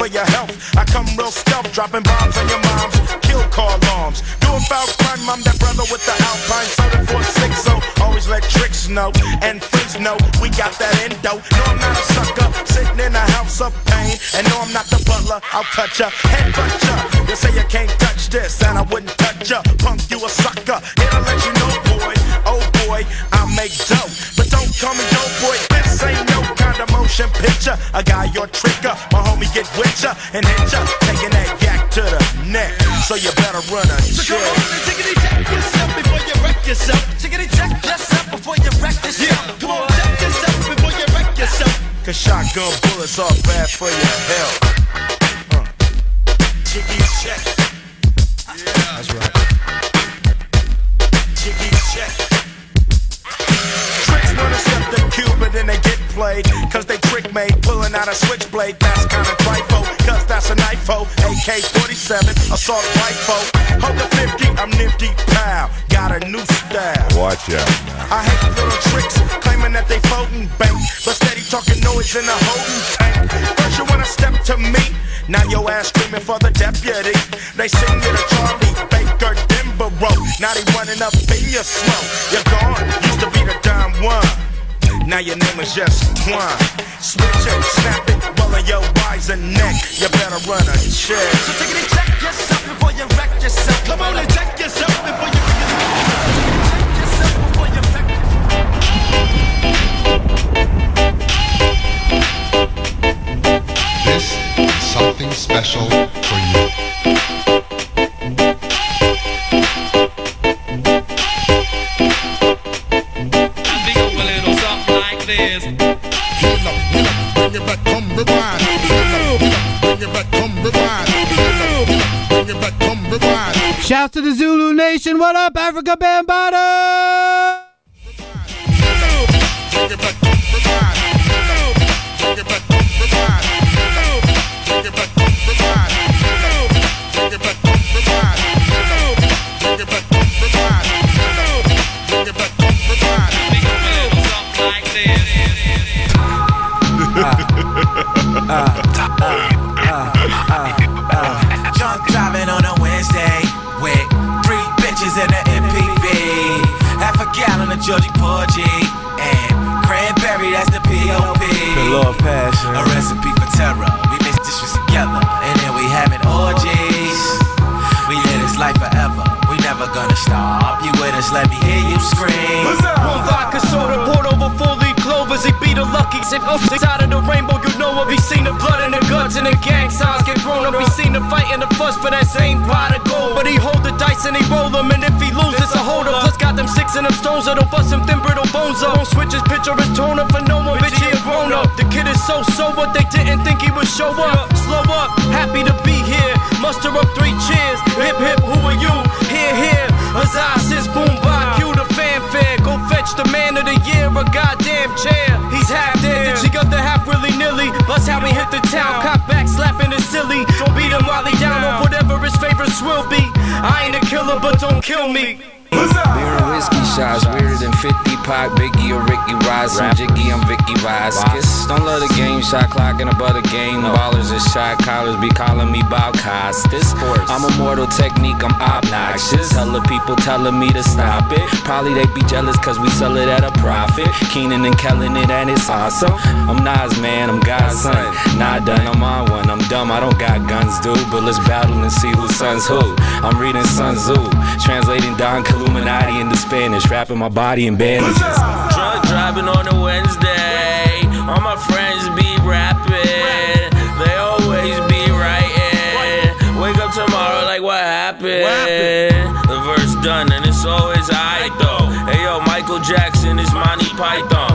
For your health. I come real stealth, dropping bombs on your moms, kill car alarms. Doing foul crime, I'm that brother with the Alpine soda for six, so always let tricks know and freaks know we got that endo. No, I'm not a sucker, sitting in a house of pain. And no, I'm not the butler, I'll cut ya, head butt ya. You say you can't touch this, and I wouldn't touch ya. Punk, you a sucker. Here to let you know, boy, oh boy, I make dough. But don't call me dope boy, this ain't of motion picture. I got your trigger, my homie get with ya and hit ya, taking that yak to the neck. So you better run a So check. come on and tickety check yourself before you wreck yourself. Tickety check yourself before you wreck yourself. Yeah, come on, check yourself before you wreck yourself. Cause shotgun bullets are bad for your health. Uh. Jiggy played. Cause they trick made, pulling out a switchblade. That's kinda trifle, cause that's a knife AK 47, assault rifle. Hold the 50, I'm nifty, pow. Got a new style. Watch out now. I hate little tricks, claiming that they floating bank, but steady talking noise in a holding tank. First you wanna step to me, now your ass screaming for the deputy. They sing you to Charlie Baker Denborough, now they running up in your slow. You're gone, used to be the dime one. Now your name is just Twine. Switch it, snap it, rolling your eyes and neck. You better run a check. So tickety check yourself before you wreck yourself. Come on and check yourself before you check yourself before you wreck This is something special for you. Shouts to the Zulu Nation. What up, Afrika Bambaataa? Georgie Porgy and cranberry, that's the POP. The love passion. A recipe for terror. Never gonna stop. You with us, let me hear you scream. One vodka soda poured over four leaf clovers. He beat a lucky up side of the rainbow. You know what? He seen the blood in the guts and the gang signs get grown up. He seen the fight and the fuss for that same pot of gold. But he hold the dice and he roll them. And if he loses, it's a hold up. Plus got them six in them stones that'll bust him thin brittle bones up. Won't switch his picture, his tone up for no one. Bitch, he a grown up. The kid is so so what they didn't think he would show up. Slow up, happy to be here. Muster up three cheers. Hip hip, who are you? Here, here. Huzzah, sis, boom. Cue the fanfare. Go fetch the man of the year, a goddamn chair. He's half dead. She got the half willy nilly. Bust how he hit the town. Cop back, slapping his silly. Don't beat him while he down on whatever his favorites will be. I ain't a killer, but don't kill me. Beer whiskey shots, weirder than 50 pot, Biggie or Ricky Rice. I'm Jiggy, I'm Vicky Vasquez. Don't love the game, shot clock and about the game. Ballers and shot callers be calling me Bob Costas. I'm a mortal technique, I'm obnoxious. Hella people telling me to stop it. Probably they be jealous cause we sell it at a profit. Keenan and Kellen it and it's awesome. I'm Nas man, I'm God's son. Not done, I'm on one. I'm dumb, I don't got guns, dude. But let's battle and see who sons who. I'm reading Sun Tzu, translating Don Illuminati into Spanish, wrapping my body in bandages. Drunk driving on a Wednesday. All my friends be rapping. They always be writing. Wake up tomorrow like what happened? The verse done and it's always I though. Hey yo, Michael Jackson is Monty Python.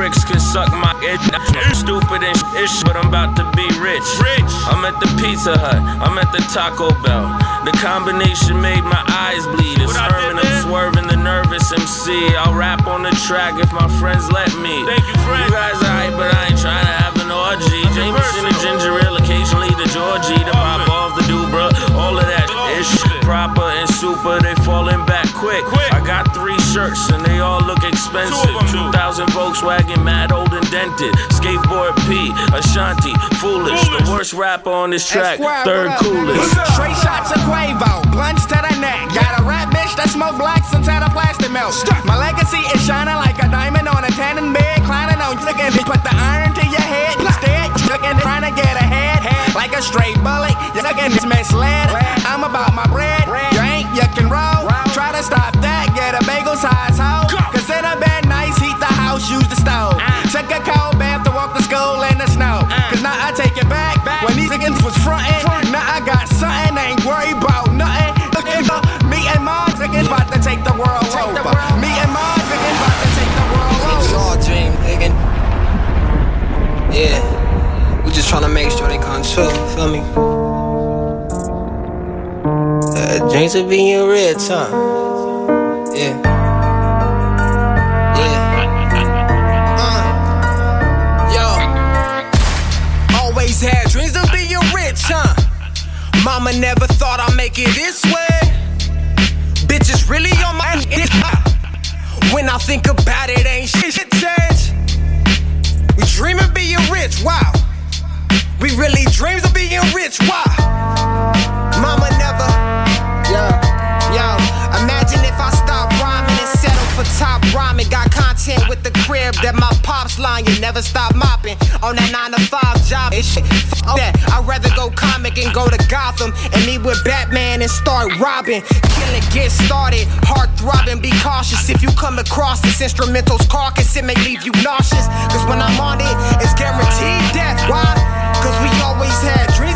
Pricks can suck my it. I'm stupid and ish, but I'm about to be rich. Rich. I'm at the Pizza Hut. I'm at the Taco Bell. The combination made my eyes bleed. It's Herman, I'm swerving the nervous MC. I'll rap on the track if my friends let me. Thank you, friend. You guys alright, but I ain't trying to have an orgy. Jameson and ginger ale, occasionally the Georgie, the pop off Proper and super, they falling back quick. quick. I got three shirts and they all look expensive. 2000 Volkswagen, mad old and dented. Skateboard P, Ashanti, foolish. The worst rapper on this track, third coolest. Straight shots of Cuervo, blunts to the neck. Got a rap bitch that smoke blacks inside a plastic melt. My legacy is shining like a diamond on a tanning bed. Climbing on looking, put the iron to your head. Instead, looking, trying to get ahead. Like a straight bullet, you're looking, misled. I'm about my bread. Drink, you can roll. Try to stop that, get a bagel size hoe. Cause in a bed nice, heat the house, use the stove. Took a cold bath to walk to school in the snow. Cause now I take it back. When these niggas was frontin', now I got something, I ain't worried about nothing. Looking for me and Mars, niggas about to take the world over. Me and Mars, niggas about to take the world over. It's all dream, nigga. Yeah. Just tryna make sure they come true, feel me? Uh, dreams of being rich, huh? Yeah. Yeah. Yo Always had dreams of being rich, huh? Mama never thought I'd make it this way. Bitches really on my dick. When I think about it, ain't shit shit changed. We dream of being rich, wow. We really dreams of being rich, wow. Mama never, yo, yo. Imagine if I stopped rhyming and settled for top rhyming. Got the crib that my pops line. You never stop mopping on that nine to five job. It's shit. Fuck that. I'd rather go comic and go to Gotham and meet with Batman and start robbing. Killing, get started. Heart throbbing. Be cautious if you come across this instrumental's carcass. It may leave you nauseous. Cause when I'm on it, it's guaranteed death. Why? Cause we always had dreams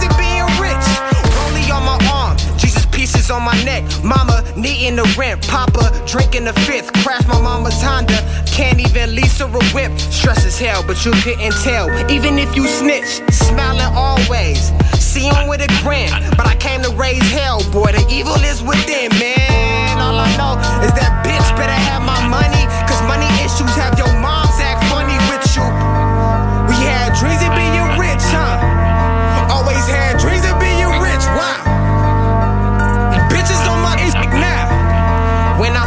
On my neck. Mama needing the rent. Papa drinking the fifth. Crash my mama's Honda. Can't even lease her a whip. Stress as hell, but you couldn't tell. Even if you snitch, smiling always. See him with a grin. But I came to raise hell, boy. The evil is within, man. All I know is that bitch better have my money. Cause money issues have your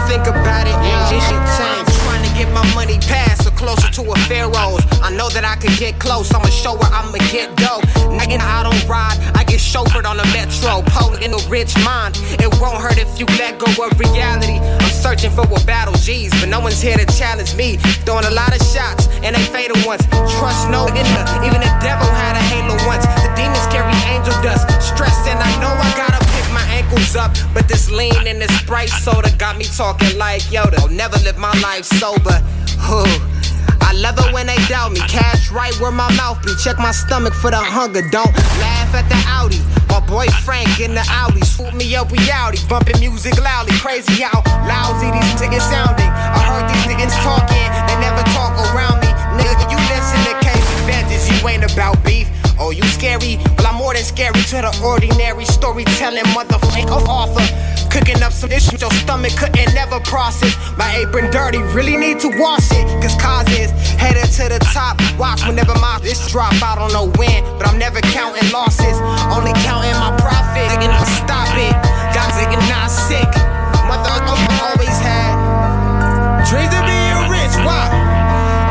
think about it, this shit changed. Trying to get my money passed or closer to a pharaoh's. I know that I could get close. I'ma show where I'ma get dough. Nigga, I don't ride. I get chauffeured on the metro. Pole in a rich mind. It won't hurt if you let go of reality. I'm searching for a battle, G's, but no one's here to challenge me. Throwing a lot of shots and they fatal ones. Trust no nigga. Even the devil had a halo once. The demons carry angel dust. Stress and I know I gotta my ankles up. But this lean and this Sprite soda got me talking like Yoda. I'll never live my life sober. Whew. I love it when they doubt me. Cash right where my mouth be. Check my stomach for the hunger. Don't laugh at the Audi. My boy Frank in the Audi. Swoop me up, outie. Bumping music loudly. Crazy how lousy these niggas sounding. I heard these niggas talking. They never talk around me. Nigga, you listen to case advantage. You ain't about beef. Oh, you scary? Well, I'm more than scary to the ordinary storytelling motherfucker author. Cooking up some issues your stomach couldn't never process. My apron dirty, really need to wash it. Cause causes headed to the top. Watch whenever my this drop. I don't know when, but I'm never counting losses. Only counting my profit. Nigga, not stop it. Got nigga not sick. Motherfucker always had dreams of being rich. Why?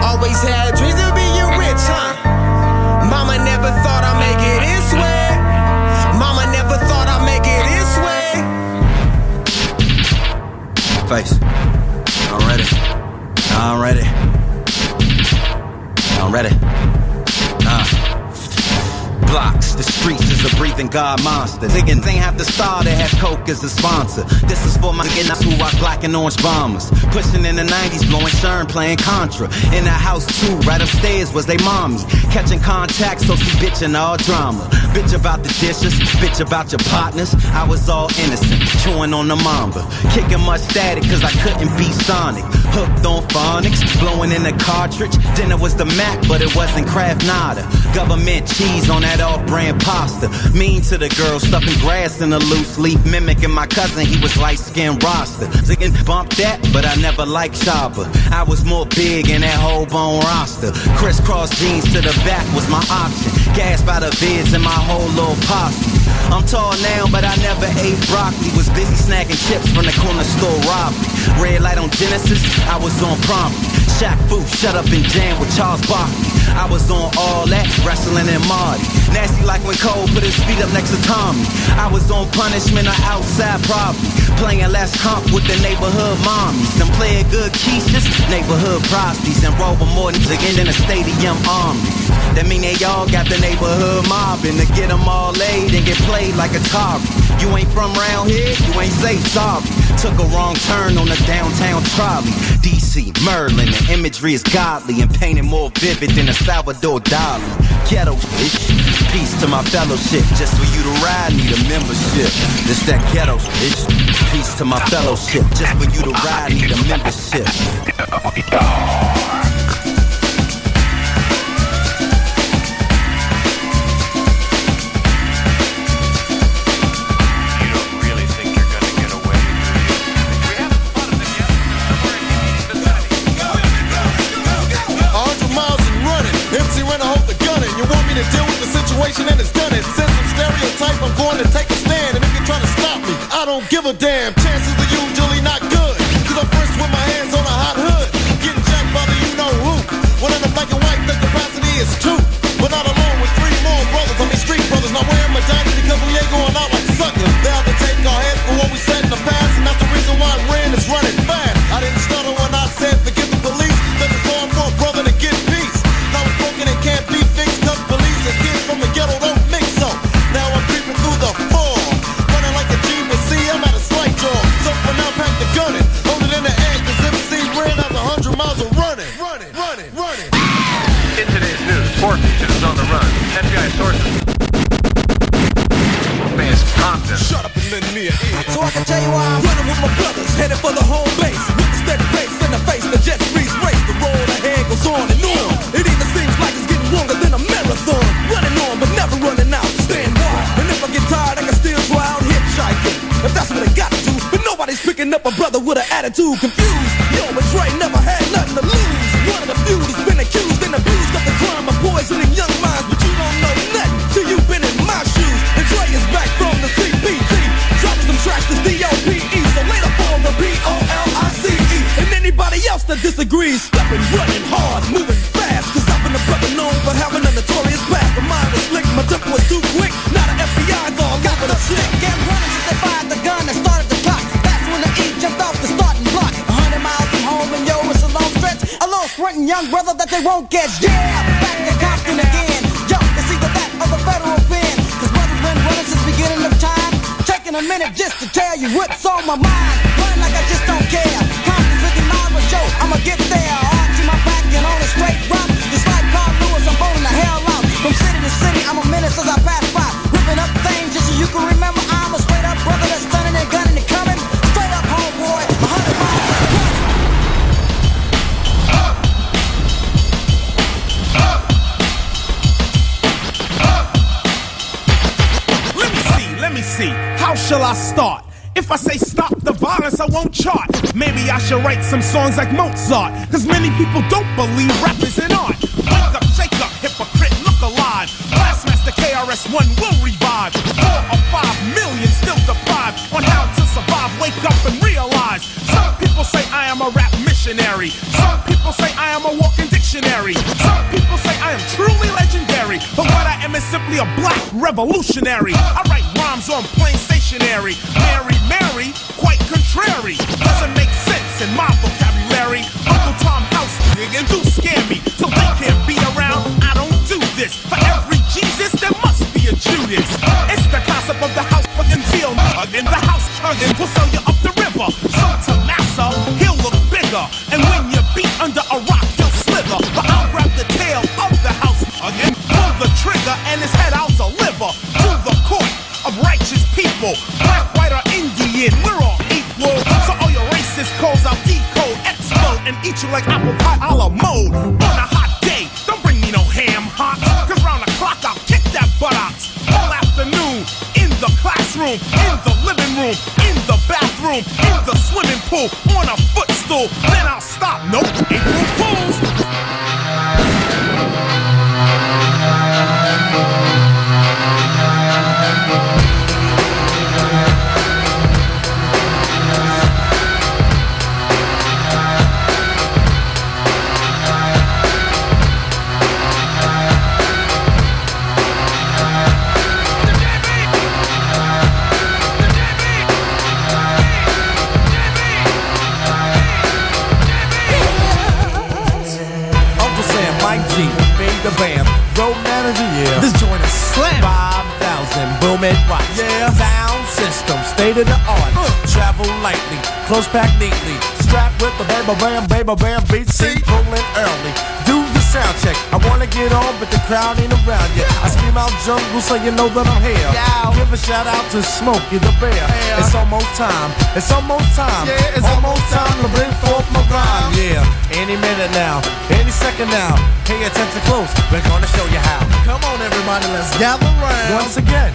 Always had dreams of Face. I'm ready. I'm ready. I'm ready. Blocks, the streets is a breathing God monster. Niggas ain't have to star, they have Coke as a sponsor. This is for my niggas who rock black and orange bombers. Pushing in the 90s, blowing Sherm, playing Contra. In the house too, right upstairs was they mommy. Catching contact, so she bitching all drama. Bitch about the dishes, bitch about your partners. I was all innocent, chewing on the mamba. Kicking much static, cause I couldn't be Sonic. Hooked on phonics, blowing in the cartridge. Dinner was the Mac, but it wasn't Kraft Nada. Government cheese on that off-brand pasta. Mean to the girl, stuffing grass in a loose leaf, mimicking my cousin. He was light-skinned roster. Ziggin bump that, but I never liked Shabba. I was more big in that whole bone roster. Crisscross jeans to the back was my option. Gas by the vids in my whole little posse. I'm tall now, but I never ate broccoli. Was busy snacking chips from the corner store robbery. Red light on Genesis, I was on promptly. Shaq Fu, shut up and jam with Charles Barkley. I was on all that, wrestling and Marty. Nasty like when Cole put his feet up next to Tommy. I was on punishment or outside probably. Playing last hump with the neighborhood mommies. Them playing good keistas, neighborhood prosties. And more niggas again in a stadium army. That mean they all got the neighborhood mobbing to get them all laid and get played like a Atari. You ain't from round here, you ain't safe, sorry. Took a wrong turn on the downtown trolley. DC, Merlin, the imagery is godly and painted more vivid than a Salvador Dali. Ghetto bitch, peace to my fellowship. Just for you to ride, need a membership. This that ghetto bitch, peace to my fellowship. Just for you to ride, need a membership. me to deal with the situation and it's done it. Since I'm stereotype, I'm going to take a stand. And if you're trying to stop me, I don't give a damn. Chances are usually not good. Cause I'm first with my hands on a hot hood. Getting jacked by the you know who. When in the black and white, the capacity is two. But not alone with three more brothers. I mean street brothers. Not wearing medallions because we ain't going out like suckers. They have to take our heads for what we said in the past. And that's the reason why Ren is running news, is on the run. FBI sources. Fans Compton. Shut up and lend me an ear. So I can tell you why I'm running with my brothers, headed for the home base. With a steady pace in the face, the jet streets race. The road ahead goes on and on. It even seems like it's getting longer than a marathon. Running on, but never running out. Stand by. And if I get tired, I can still try out hitchhiking. If that's what I got bringing up a brother with an attitude confused. Yo, but Dre never had nothing to lose. One of the few disagrees, stepping, running hard, moving fast. Cause I've been a brother known for having a notorious past. My mind was slick, my temper was too quick. Now the FBI's all over the shit. Get running since they fired the gun and started the clock. That's when the E jumped off the starting block. A hundred miles from home and yo, it's a long stretch. A little sprinting young brother that they won't get. Yeah, back to Compton again. Yo, it's either that or the federal pen. Cause brothers been running since beginning of time. Taking a minute just to tell you what's on my mind. Running like I just don't care. Compton 50 miles with Joe, I'ma get there. Arching my back and on a straight rock. Just like Carl Lewis, I'm boning the hell out. From city to city, I'm a menace as I pass by. Ripping up things just so you can remember I'm a straight up brother that's stunning and gunning and coming. Straight up homeboy, a hundred miles. Let me see, let me see. How shall I start? If I say stop the violence, I won't chart. Maybe I should write some songs like Mozart. Cause many people don't believe rap is an art. Wake up, shake up, hypocrite, look alive. Blastmaster KRS-One will revive. Four or five million still deprived on how to survive. Wake up and realize. Some people say I am a rap missionary. Some people say I am a walking dictionary. Some people say I am truly legendary. But what I am is simply a black revolutionary. I write rhymes on plain stationery. Mary, Mary, quite contrary. Doesn't make sense in my vocabulary. Uncle Tom House and do scare me. So they can't be around. I don't do this. For every Jesus, there must be a Judas. It's the concept of the house fucking deal. In the house chugging, we'll sell you up the river. So to Massa, he'll look bigger. And We're all equal. So all your racist codes, I'll decode, explode, and eat you like apple pie a la mode. On a hot day, don't bring me no ham hock. Cause round the clock, I'll kick that buttocks. All afternoon, in the classroom, in the living room, in the bathroom, in the swimming pool, on a footstool. Then I'll stop. Nope, state of the art. Travel lightly, close pack neatly. Strapped with the baby bam, baby bam beat. See, pulling early. Do the sound check. I wanna get on, but the crowd ain't around yet. I scream out jungle so you know that I'm here. Give a shout out to Smokey the Bear. It's almost time. It's almost time. Yeah, it's almost time to bring forth my rhyme. Yeah, any minute now, any second now. Pay attention close. We're gonna show you how. Come on, everybody, let's gather round. Once again,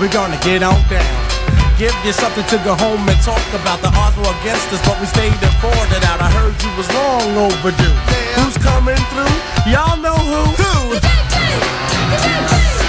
we're gonna get on down. Give you something to go home and talk about. The odds were against us, but we stayed and fought it out. I heard you was long overdue. Who's coming through? Y'all know who? Who? Toe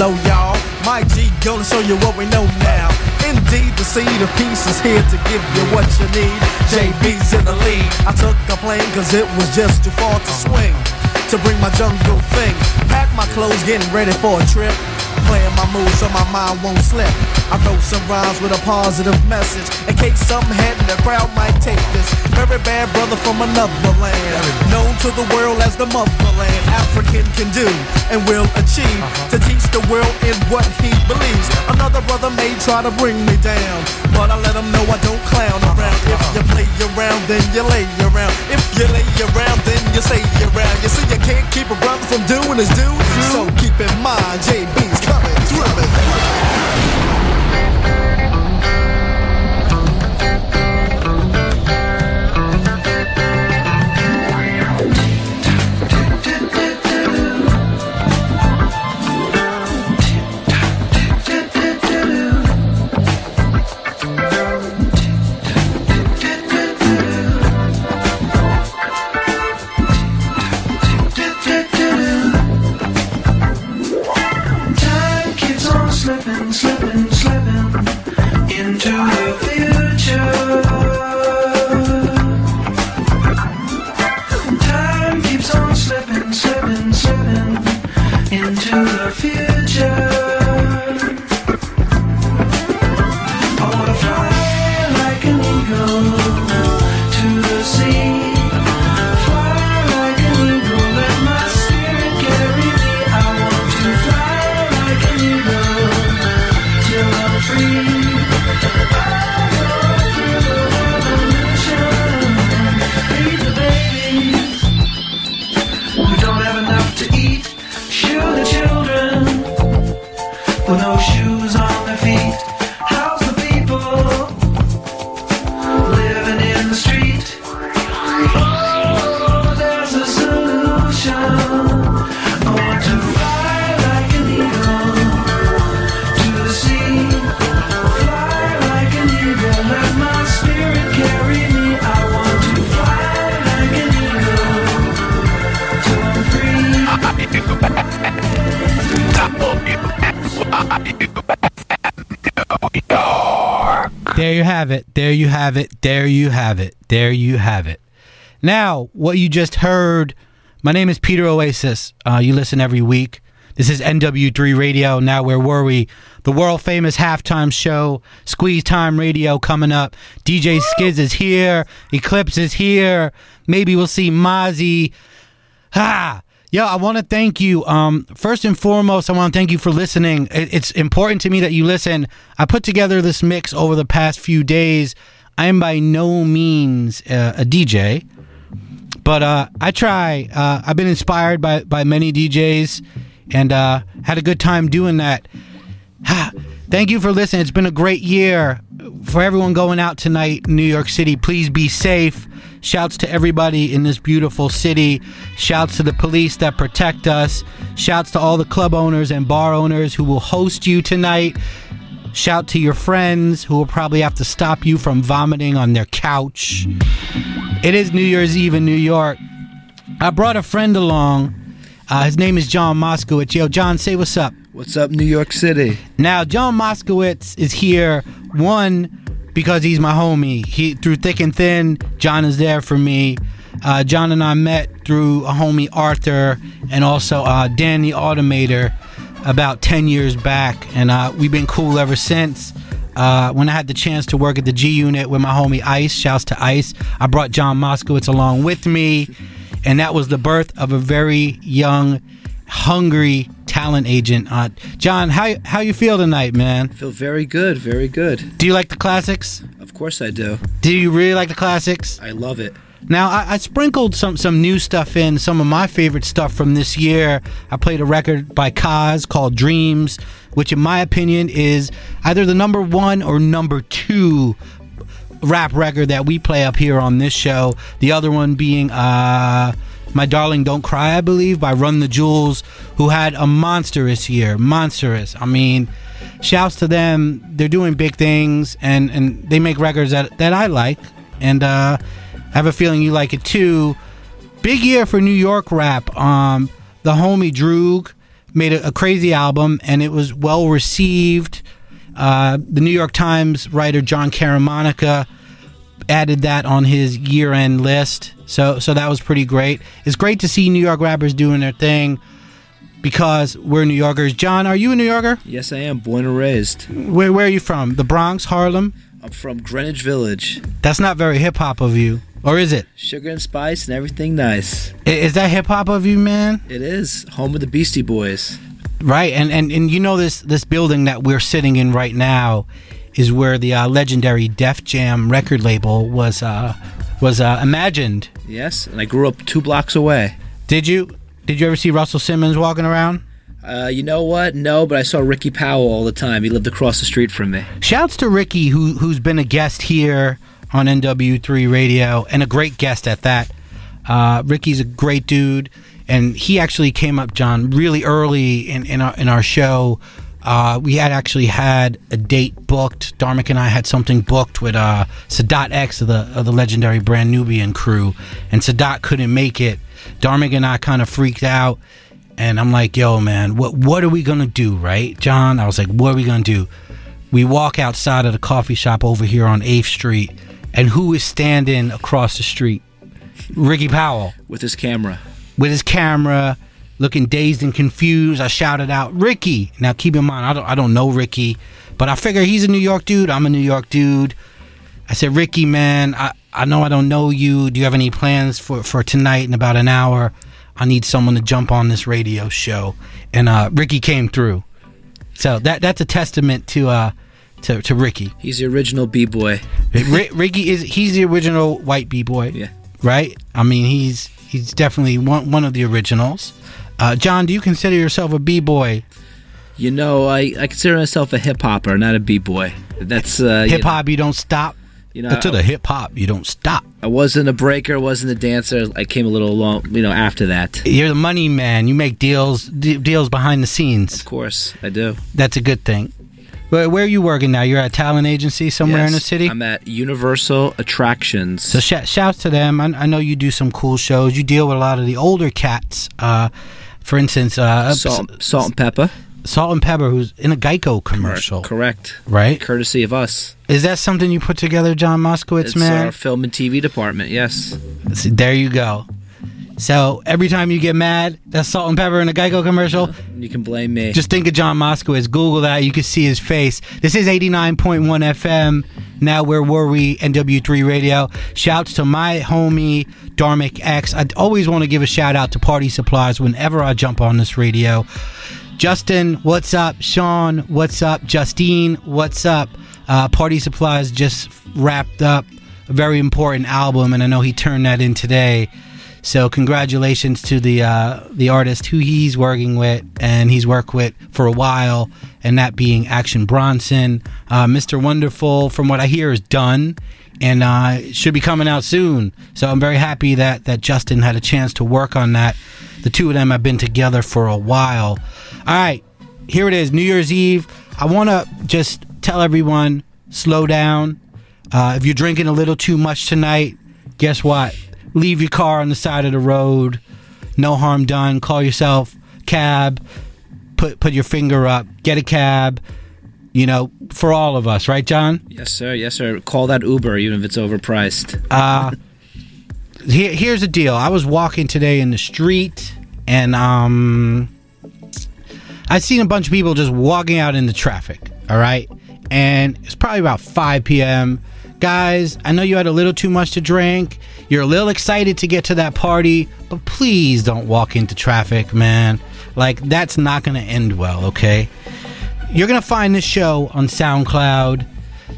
low, y'all. My G gonna show you what we know now. Indeed, the seed of peace is here to give you what you need. JB's in the lead. I took a plane cause it was just too far to swing. To bring my jungle thing. Pack my clothes, getting ready for a trip. Playing my moves so my mind won't slip. I wrote some rhymes with a positive message in case something happened. The crowd might take this. Very bad brother from another land, known to the world as the motherland. African can do and will achieve uh-huh. to teach the world in what he believes. Another brother may try to bring me down, but I let him know I don't clown around. If you play around, then you lay around. If you lay around, then you stay around. You see, you can't keep a brother from doing his due, so keep in mind, JB's coming There you have it. There you have it. Now, what you just heard, my name is Peter Oasis. Uh, you listen every week. This is NW3 Radio. Now, where were we? The world famous halftime show, Squeeze Time Radio coming up. DJ Skiz is here. Eclipse is here. Maybe we'll see Mozzie. Ah, yo, I want to thank you. Um, first and foremost, I want to thank you for listening. It's important to me that you listen. I put together this mix over the past few days. I am by no means uh, a DJ, but uh, I try. Uh, I've been inspired by by many DJs, and uh, had a good time doing that. Thank you for listening. It's been a great year for everyone going out tonight in New York City. Please be safe. Shouts to everybody in this beautiful city. Shouts to the police that protect us. Shouts to all the club owners and bar owners who will host you tonight. Shout to your friends who will probably have to stop you from vomiting on their couch. It is New Year's Eve in New York. I brought a friend along. Uh, his name is John Moskowitz. Yo, John, say what's up. What's up, New York City? Now, John Moskowitz is here, one, because he's my homie. He Through thick and thin, John is there for me. Uh, John and I met through a homie, Arthur, and also uh, Dan the Automator about 10 years back. And uh, we've been cool ever since. Uh, when I had the chance to work at the G Unit with my homie Ice, shouts to Ice, I brought John Moskowitz along with me. And that was the birth of a very young, hungry talent agent. Uh, John, how how you feel tonight, man? I Feel very good, very good. Do you like the classics? Of course I do. Do you really like the classics? I love it. Now I, I sprinkled some some new stuff in, some of my favorite stuff from this year. I played a record by Kaz called Dreams, which in my opinion is either the number one or number two rap record that we play up here on this show. The other one being uh my Darling Don't Cry, I believe, by Run the Jewels, who had a monstrous year. Monstrous. I mean, shouts to them. They're doing big things and, and they make records that, that I like. And uh, I have a feeling you like it too. Big year for New York rap. Um, the homie Droog made a, a crazy album and it was well received. Uh, the New York Times writer Jon Caramanica added that on his year-end list. So so that was pretty great. It's great to see New York rappers doing their thing. because we're New Yorkers. John, are you a New Yorker? Yes, I am. Born and raised. Where Where are you from? The Bronx, Harlem? I'm from Greenwich Village. That's not very hip hop of you, or is it? Sugar and spice and everything nice. I- Is that hip hop of you, man? It is. Home of the Beastie Boys. Right, and and and you know this this building that we're sitting in right now is where the uh, legendary Def Jam record label was uh, was uh, imagined. Yes, and I grew up two blocks away. Did you did you ever see Russell Simmons walking around? Uh, you know what? No, but I saw Ricky Powell all the time. He lived across the street from me. Shouts to Ricky, who who's been a guest here on NW3 Radio and a great guest at that. Uh, Ricky's a great dude, and he actually came up, John, really early in in our, in our show. Uh, we had actually had a date booked. Dharmic and I had something booked with uh, Sadat X of the of the legendary Brand Nubian crew, and Sadat couldn't make it. Dharmic and I kind of freaked out, and I'm like, "Yo, man, what what are we gonna do, right, John?" I was like, "What are we gonna do?" We walk outside of the coffee shop over here on 8th Street, and who is standing across the street? Ricky Powell with his camera. With his camera, looking dazed and confused. I shouted out, "Ricky!" Now, keep in mind, I don't, I don't know Ricky, but I figure he's a New York dude. I'm a New York dude. I said, "Ricky, man, I, I know I don't know you. Do you have any plans for for tonight in about an hour? I need someone to jump on this radio show." And uh, Ricky came through. So that that's a testament to uh to, to Ricky. He's the original b boy. Ri- Ricky is he's the original white b boy. Yeah. Right. I mean, he's he's definitely one one of the originals. Uh, John, do you consider yourself a b boy? You know, I, I consider myself a hip hopper, not a b boy. That's uh, Hip hop, you don't stop. You know, to the hip hop, you don't stop. I wasn't a breaker, wasn't a dancer. I came a little along, you know, after that. You're the money man. You make deals de- deals behind the scenes. Of course, I do. That's a good thing. Where, where are you working now? You're at a talent agency somewhere in the city. I'm at Universal Attractions. So sh- shouts to them. I, I know you do some cool shows. You deal with a lot of the older cats. Uh, for instance, uh, Salt, salt and pepper. Salt-N-Pepa, who's in a Geico commercial. Correct. Right? Courtesy of us. Is that something you put together, John Moskowitz, It's man? our film and TV department. Yes. See, there you go. So every time you get mad, that's Salt-N-Pepa in a Geico commercial. You can blame me. Just think of John Moskowitz. Google that. You can see his face. This is 89.1 FM. Now, where were we? NW3 Radio. Shouts to my homie, Dharmic X. I always want to give a shout out to Party Supplies whenever I jump on this radio. Justin, what's up? Sean, what's up? Justine, what's up? Uh, Party Supplies just wrapped up a very important album, and I know he turned that in today. So congratulations to the uh, the artist who he's working with and he's worked with for a while, and that being Action Bronson. Uh, Mr. Wonderful, from what I hear, is done and uh, should be coming out soon. So I'm very happy that that Justin had a chance to work on that. The two of them have been together for a while. All right, here it is, New Year's Eve. I want to just tell everyone slow down. Uh, if you're drinking a little too much tonight, guess what? Leave your car on the side of the road. No harm done. Call yourself cab. Put put your finger up. Get a cab. You know, for all of us, right, John? Yes, sir. Yes, sir. Call that Uber, even if it's overpriced. Uh, here, here's the deal. I was walking today in the street, and um, I seen a bunch of people just walking out in the traffic. All right, and it's probably about 5 p.m. Guys, I know you had a little too much to drink. You're a little excited to get to that party, but please don't walk into traffic, man. Like that's not going to end well. Okay. You're going to find this show on SoundCloud,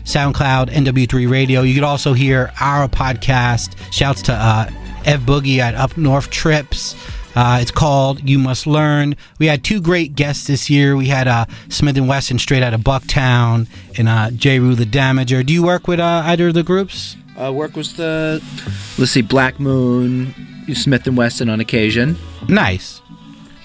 SoundCloud, NW3 Radio. You could also hear our podcast. Shouts to uh, Ev Boogie at Up North Trips. Uh, it's called You Must Learn. We had two great guests this year. We had uh, Smif-N-Wessun straight out of Bucktown and uh, Jeru the Damaja. Do you work with uh, either of the groups? Uh, work with the, let's see, Black Moon, Smif-N-Wessun on occasion. Nice.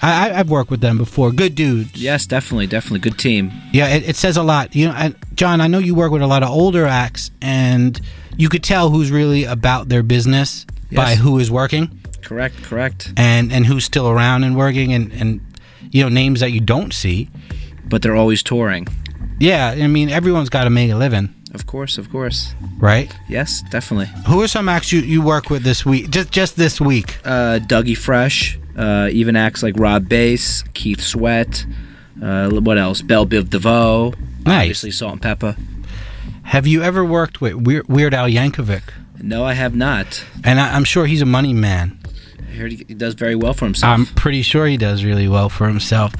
I, I, I've worked with them before. Good dudes. Yes, definitely, definitely good team. Yeah, it, it says a lot. You know, and John, I know you work with a lot of older acts, and you could tell who's really about their business by who is working Correct, correct. and and who's still around and working, and and you know names that you don't see. But they're always touring. Yeah, I mean everyone's got to make a living, Of course, of course. right? Yes, definitely. Who are some acts you, you work with this week? Just just this week? Uh, Dougie Fresh, Uh, even acts like Rob Base, Keith Sweat. Uh, what else? Bell Biv DeVoe. Nice. Obviously, Salt-N-Pepa. Have you ever worked with Weird, Weird Al Yankovic? No, I have not. And I, I'm sure he's a money man. I heard he does very well for himself. I'm pretty sure he does really well for himself.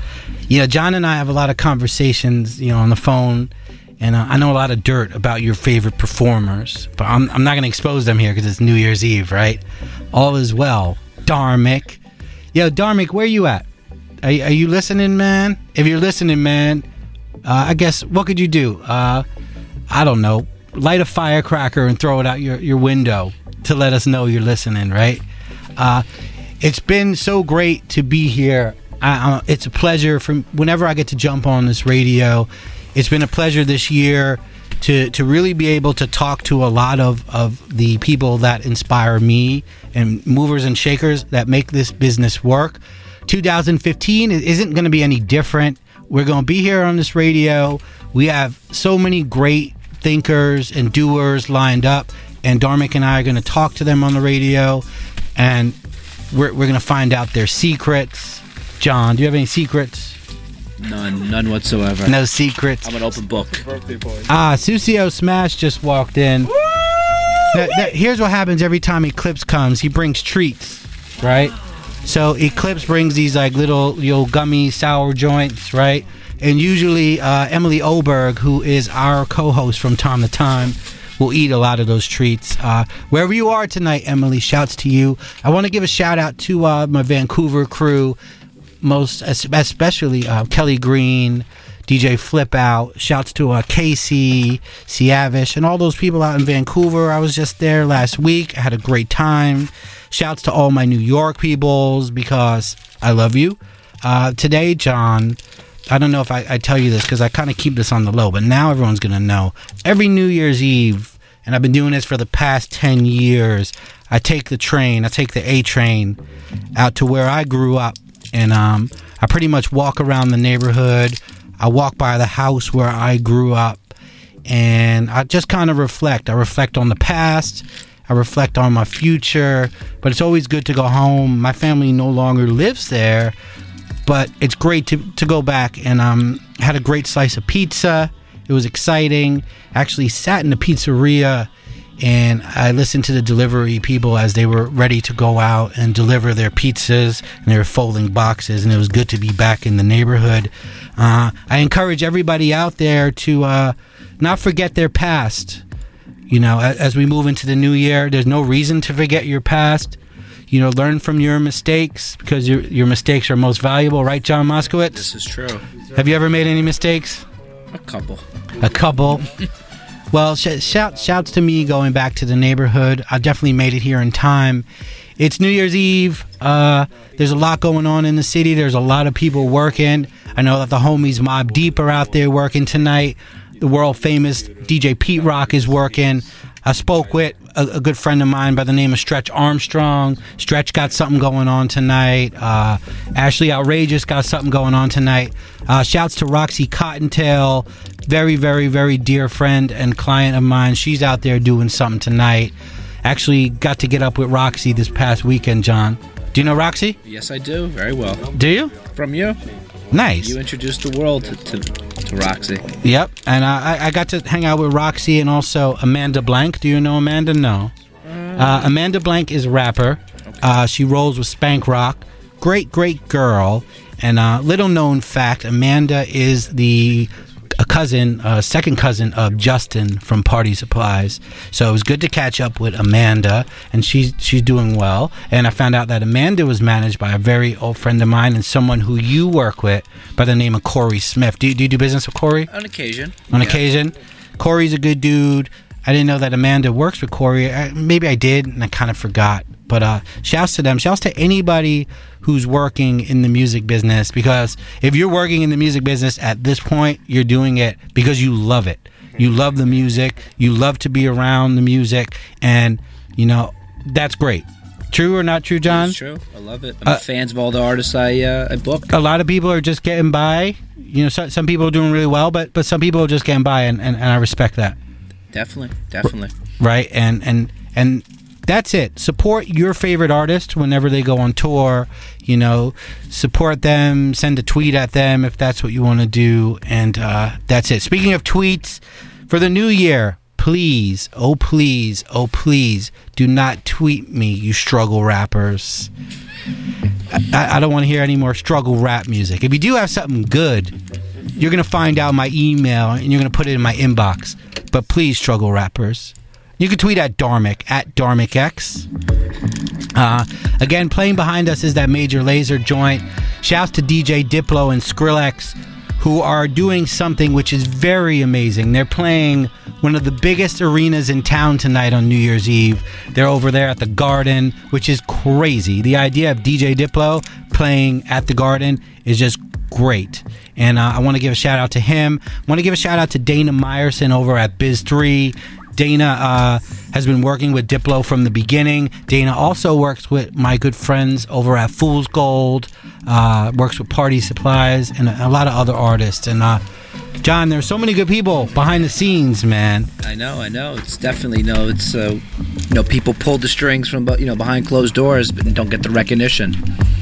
You know, John and I have a lot of conversations, you know, on the phone, and uh, I know a lot of dirt about your favorite performers, but I'm, I'm not going to expose them here because it's New Year's Eve, right? All is well. Dharmic. Yo, Dharmic, where you at? Are, are you listening, man? If you're listening, man, uh, I guess, what could you do? Uh, I don't know. Light a firecracker and throw it out your, your window to let us know you're listening, right? Uh, it's been so great to be here. I, I, it's a pleasure from whenever I get to jump on this radio. It's been a pleasure this year to to really be able to talk to a lot of of the people that inspire me and movers and shakers that make this business work. 2015 isn't going to be any different. We're going to be here on this radio. We have so many great thinkers and doers lined up, and Dharmic and I are going to talk to them on the radio, and we're, we're going to find out their secrets. John, do you have any secrets? None, none whatsoever. No secrets. I'm an open book. Ah, Sucio Smash just walked in. That- that- here's what happens every time Eclipse comes. He brings treats, right? So Eclipse brings these like little you know, gummy sour joints, right? And usually uh, Emily Oberg, who is our co-host from time to time, will eat a lot of those treats. Uh, wherever you are tonight, Emily, shouts to you. I want to give a shout out to uh, my Vancouver crew, most especially uh, Kelly Green, DJ Flip Out. Shouts to uh, Casey, Siavish, and all those people out in Vancouver. I was just there last week. I had a great time. Shouts to all my New York peoples because I love you. Uh, today, John, I don't know if I, I tell you this because I kind of keep this on the low, but now everyone's going to know. Every New Year's Eve, and I've been doing this for the past 10 years, I take the train, I take the A train out to where I grew up. And um, I pretty much walk around the neighborhood. I walk by the house where I grew up. And I just kind of reflect. I reflect on the past. I reflect on my future. But it's always good to go home. My family no longer lives there but it's great to, to go back and um had a great slice of pizza. It was exciting. Actually sat in the pizzeria and I listened to the delivery people as they were ready to go out and deliver their pizzas and they were folding boxes and it was good to be back in the neighborhood. Uh, I encourage everybody out there to uh, not forget their past. You know as we move into the new year there's no reason to forget your past you know learn from your mistakes because your your mistakes are most valuable right john moskowitz? This is true. have you ever made any mistakes? A couple. a couple? Well sh- shout shouts to me going back to the neighborhood. I definitely made it here in time. It's new year's eve. Uh, there's a lot going on in the city. There's a lot of people working. I know that the homies Mobb Deep are out there working tonight. The world famous dj pete rock is working. I spoke with a, a good friend of mine by the name of stretch armstrong. Stretch got something going on tonight. Uh, ashley outrageous got something going on tonight. Uh, shouts to roxy cottontail. Very very very dear friend and client of mine. She's out there doing something tonight. Actually got to get up with roxy this past weekend john. Do you know roxy? Yes, I do. Very well. do you? From you. Nice You introduced the world to, to, to Roxy. Yep, and I, I got to hang out with Roxy and also Amanda Blank. Do you know Amanda? No. Uh, Amanda Blank is a rapper. Uh, she rolls with Spank Rock. Great, great girl. And uh, little known fact: Amanda is the a cousin, uh, second cousin of Justin from Party Supplies. So it was good to catch up with Amanda, and she's she's doing well. And I found out that Amanda was managed by a very old friend of mine and someone who you work with by the name of Corey Smith. Do you, do you do business with Corey? On occasion. on Yeah. occasion. Corey's a good dude. I didn't know that Amanda works with Corey. I, maybe I did, and I kind of forgot. But uh, shouts to them. Shouts to anybody who's working in the music business because if you're working in the music business at this point, you're doing it because you love it. You love the music. You love to be around the music, and you know that's great. True or not true, John? It's true. I love it. I'm Uh, a fans of all the artists I uh, I book. a lot of people are just getting by. You know, so, some people are doing really well, but but some people are just getting by, and, and, and I respect that. Definitely, definitely. right and and and that's it. Support your favorite artist whenever they go on tour. You know, support them. Send a tweet at them if that's what you want to do, and uh, that's it. Speaking of tweets, for the new year, please, oh please, oh please, do not tweet me, you struggle rappers. I, I don't want to hear any more struggle rap music. If you do have something good, you're gonna find out my email and you're gonna put it in my inbox. But please, struggle rappers. You can tweet at Dharmic at DharmicX. Uh, again, playing behind us is that Major Lazer joint. Shouts to DJ Diplo and Skrillex, who are doing something which is very amazing. They're playing one of the biggest arenas in town tonight on New Year's Eve. They're over there at the Garden, which is crazy. The idea of DJ Diplo playing at the Garden is just great. And uh, I want to give a shout out to him. I want to give a shout out to Dana Meyerson over at Biz3. Dana uh, has been working with Diplo from the beginning. Dana also works with my good friends over at Fool's Gold, uh, works with Party Supplies, and a, a lot of other artists. And uh, John, there's so many good people behind the scenes, man. I know, I know. It's definitely no. It's uh, you know, people pull the strings from you know behind closed doors, but don't get the recognition.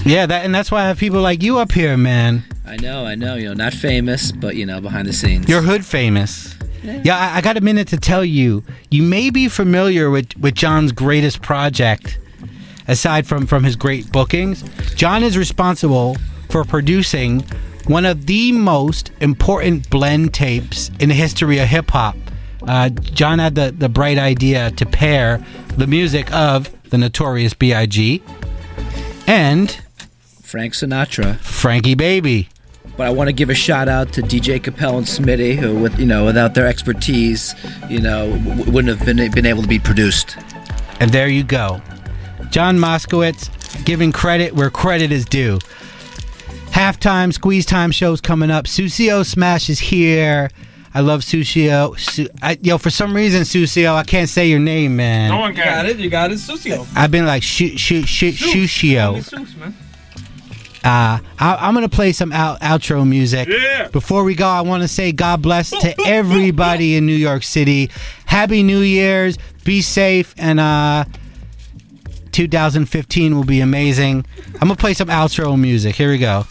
Yeah, that and that's why I have people like you up here, man. I know, I know. You know, not famous, but you know, behind the scenes. You're hood famous. Yeah, I, I got a minute to tell you. You may be familiar with, with John's greatest project, aside from, from his great bookings. John is responsible for producing one of the most important blend tapes in the history of hip hop. Uh, John had the, the bright idea to pair the music of the Notorious B.I.G. and Frank Sinatra, Frankie Baby. But I want to give a shout out to DJ Capel and Smitty, who, with you know, without their expertise, you know, w- wouldn't have been been able to be produced. And there you go. John Moskowitz giving credit where credit is due. Halftime, squeeze time shows coming up. Sucio Smash is here. I love Sucio. Su- I, yo, for some reason, Sucio, I can't say your name, man. No one can. You got it. You got it. Sucio. I've been like shoot, shoot, shoot, Sucio. Uh, I, am gonna play some out, outro music. Yeah. Before we go, I want to say God bless to everybody in New York City. Happy New Year's. Be safe, and uh, 2015 will be amazing. I'm gonna play some outro music. Here we go.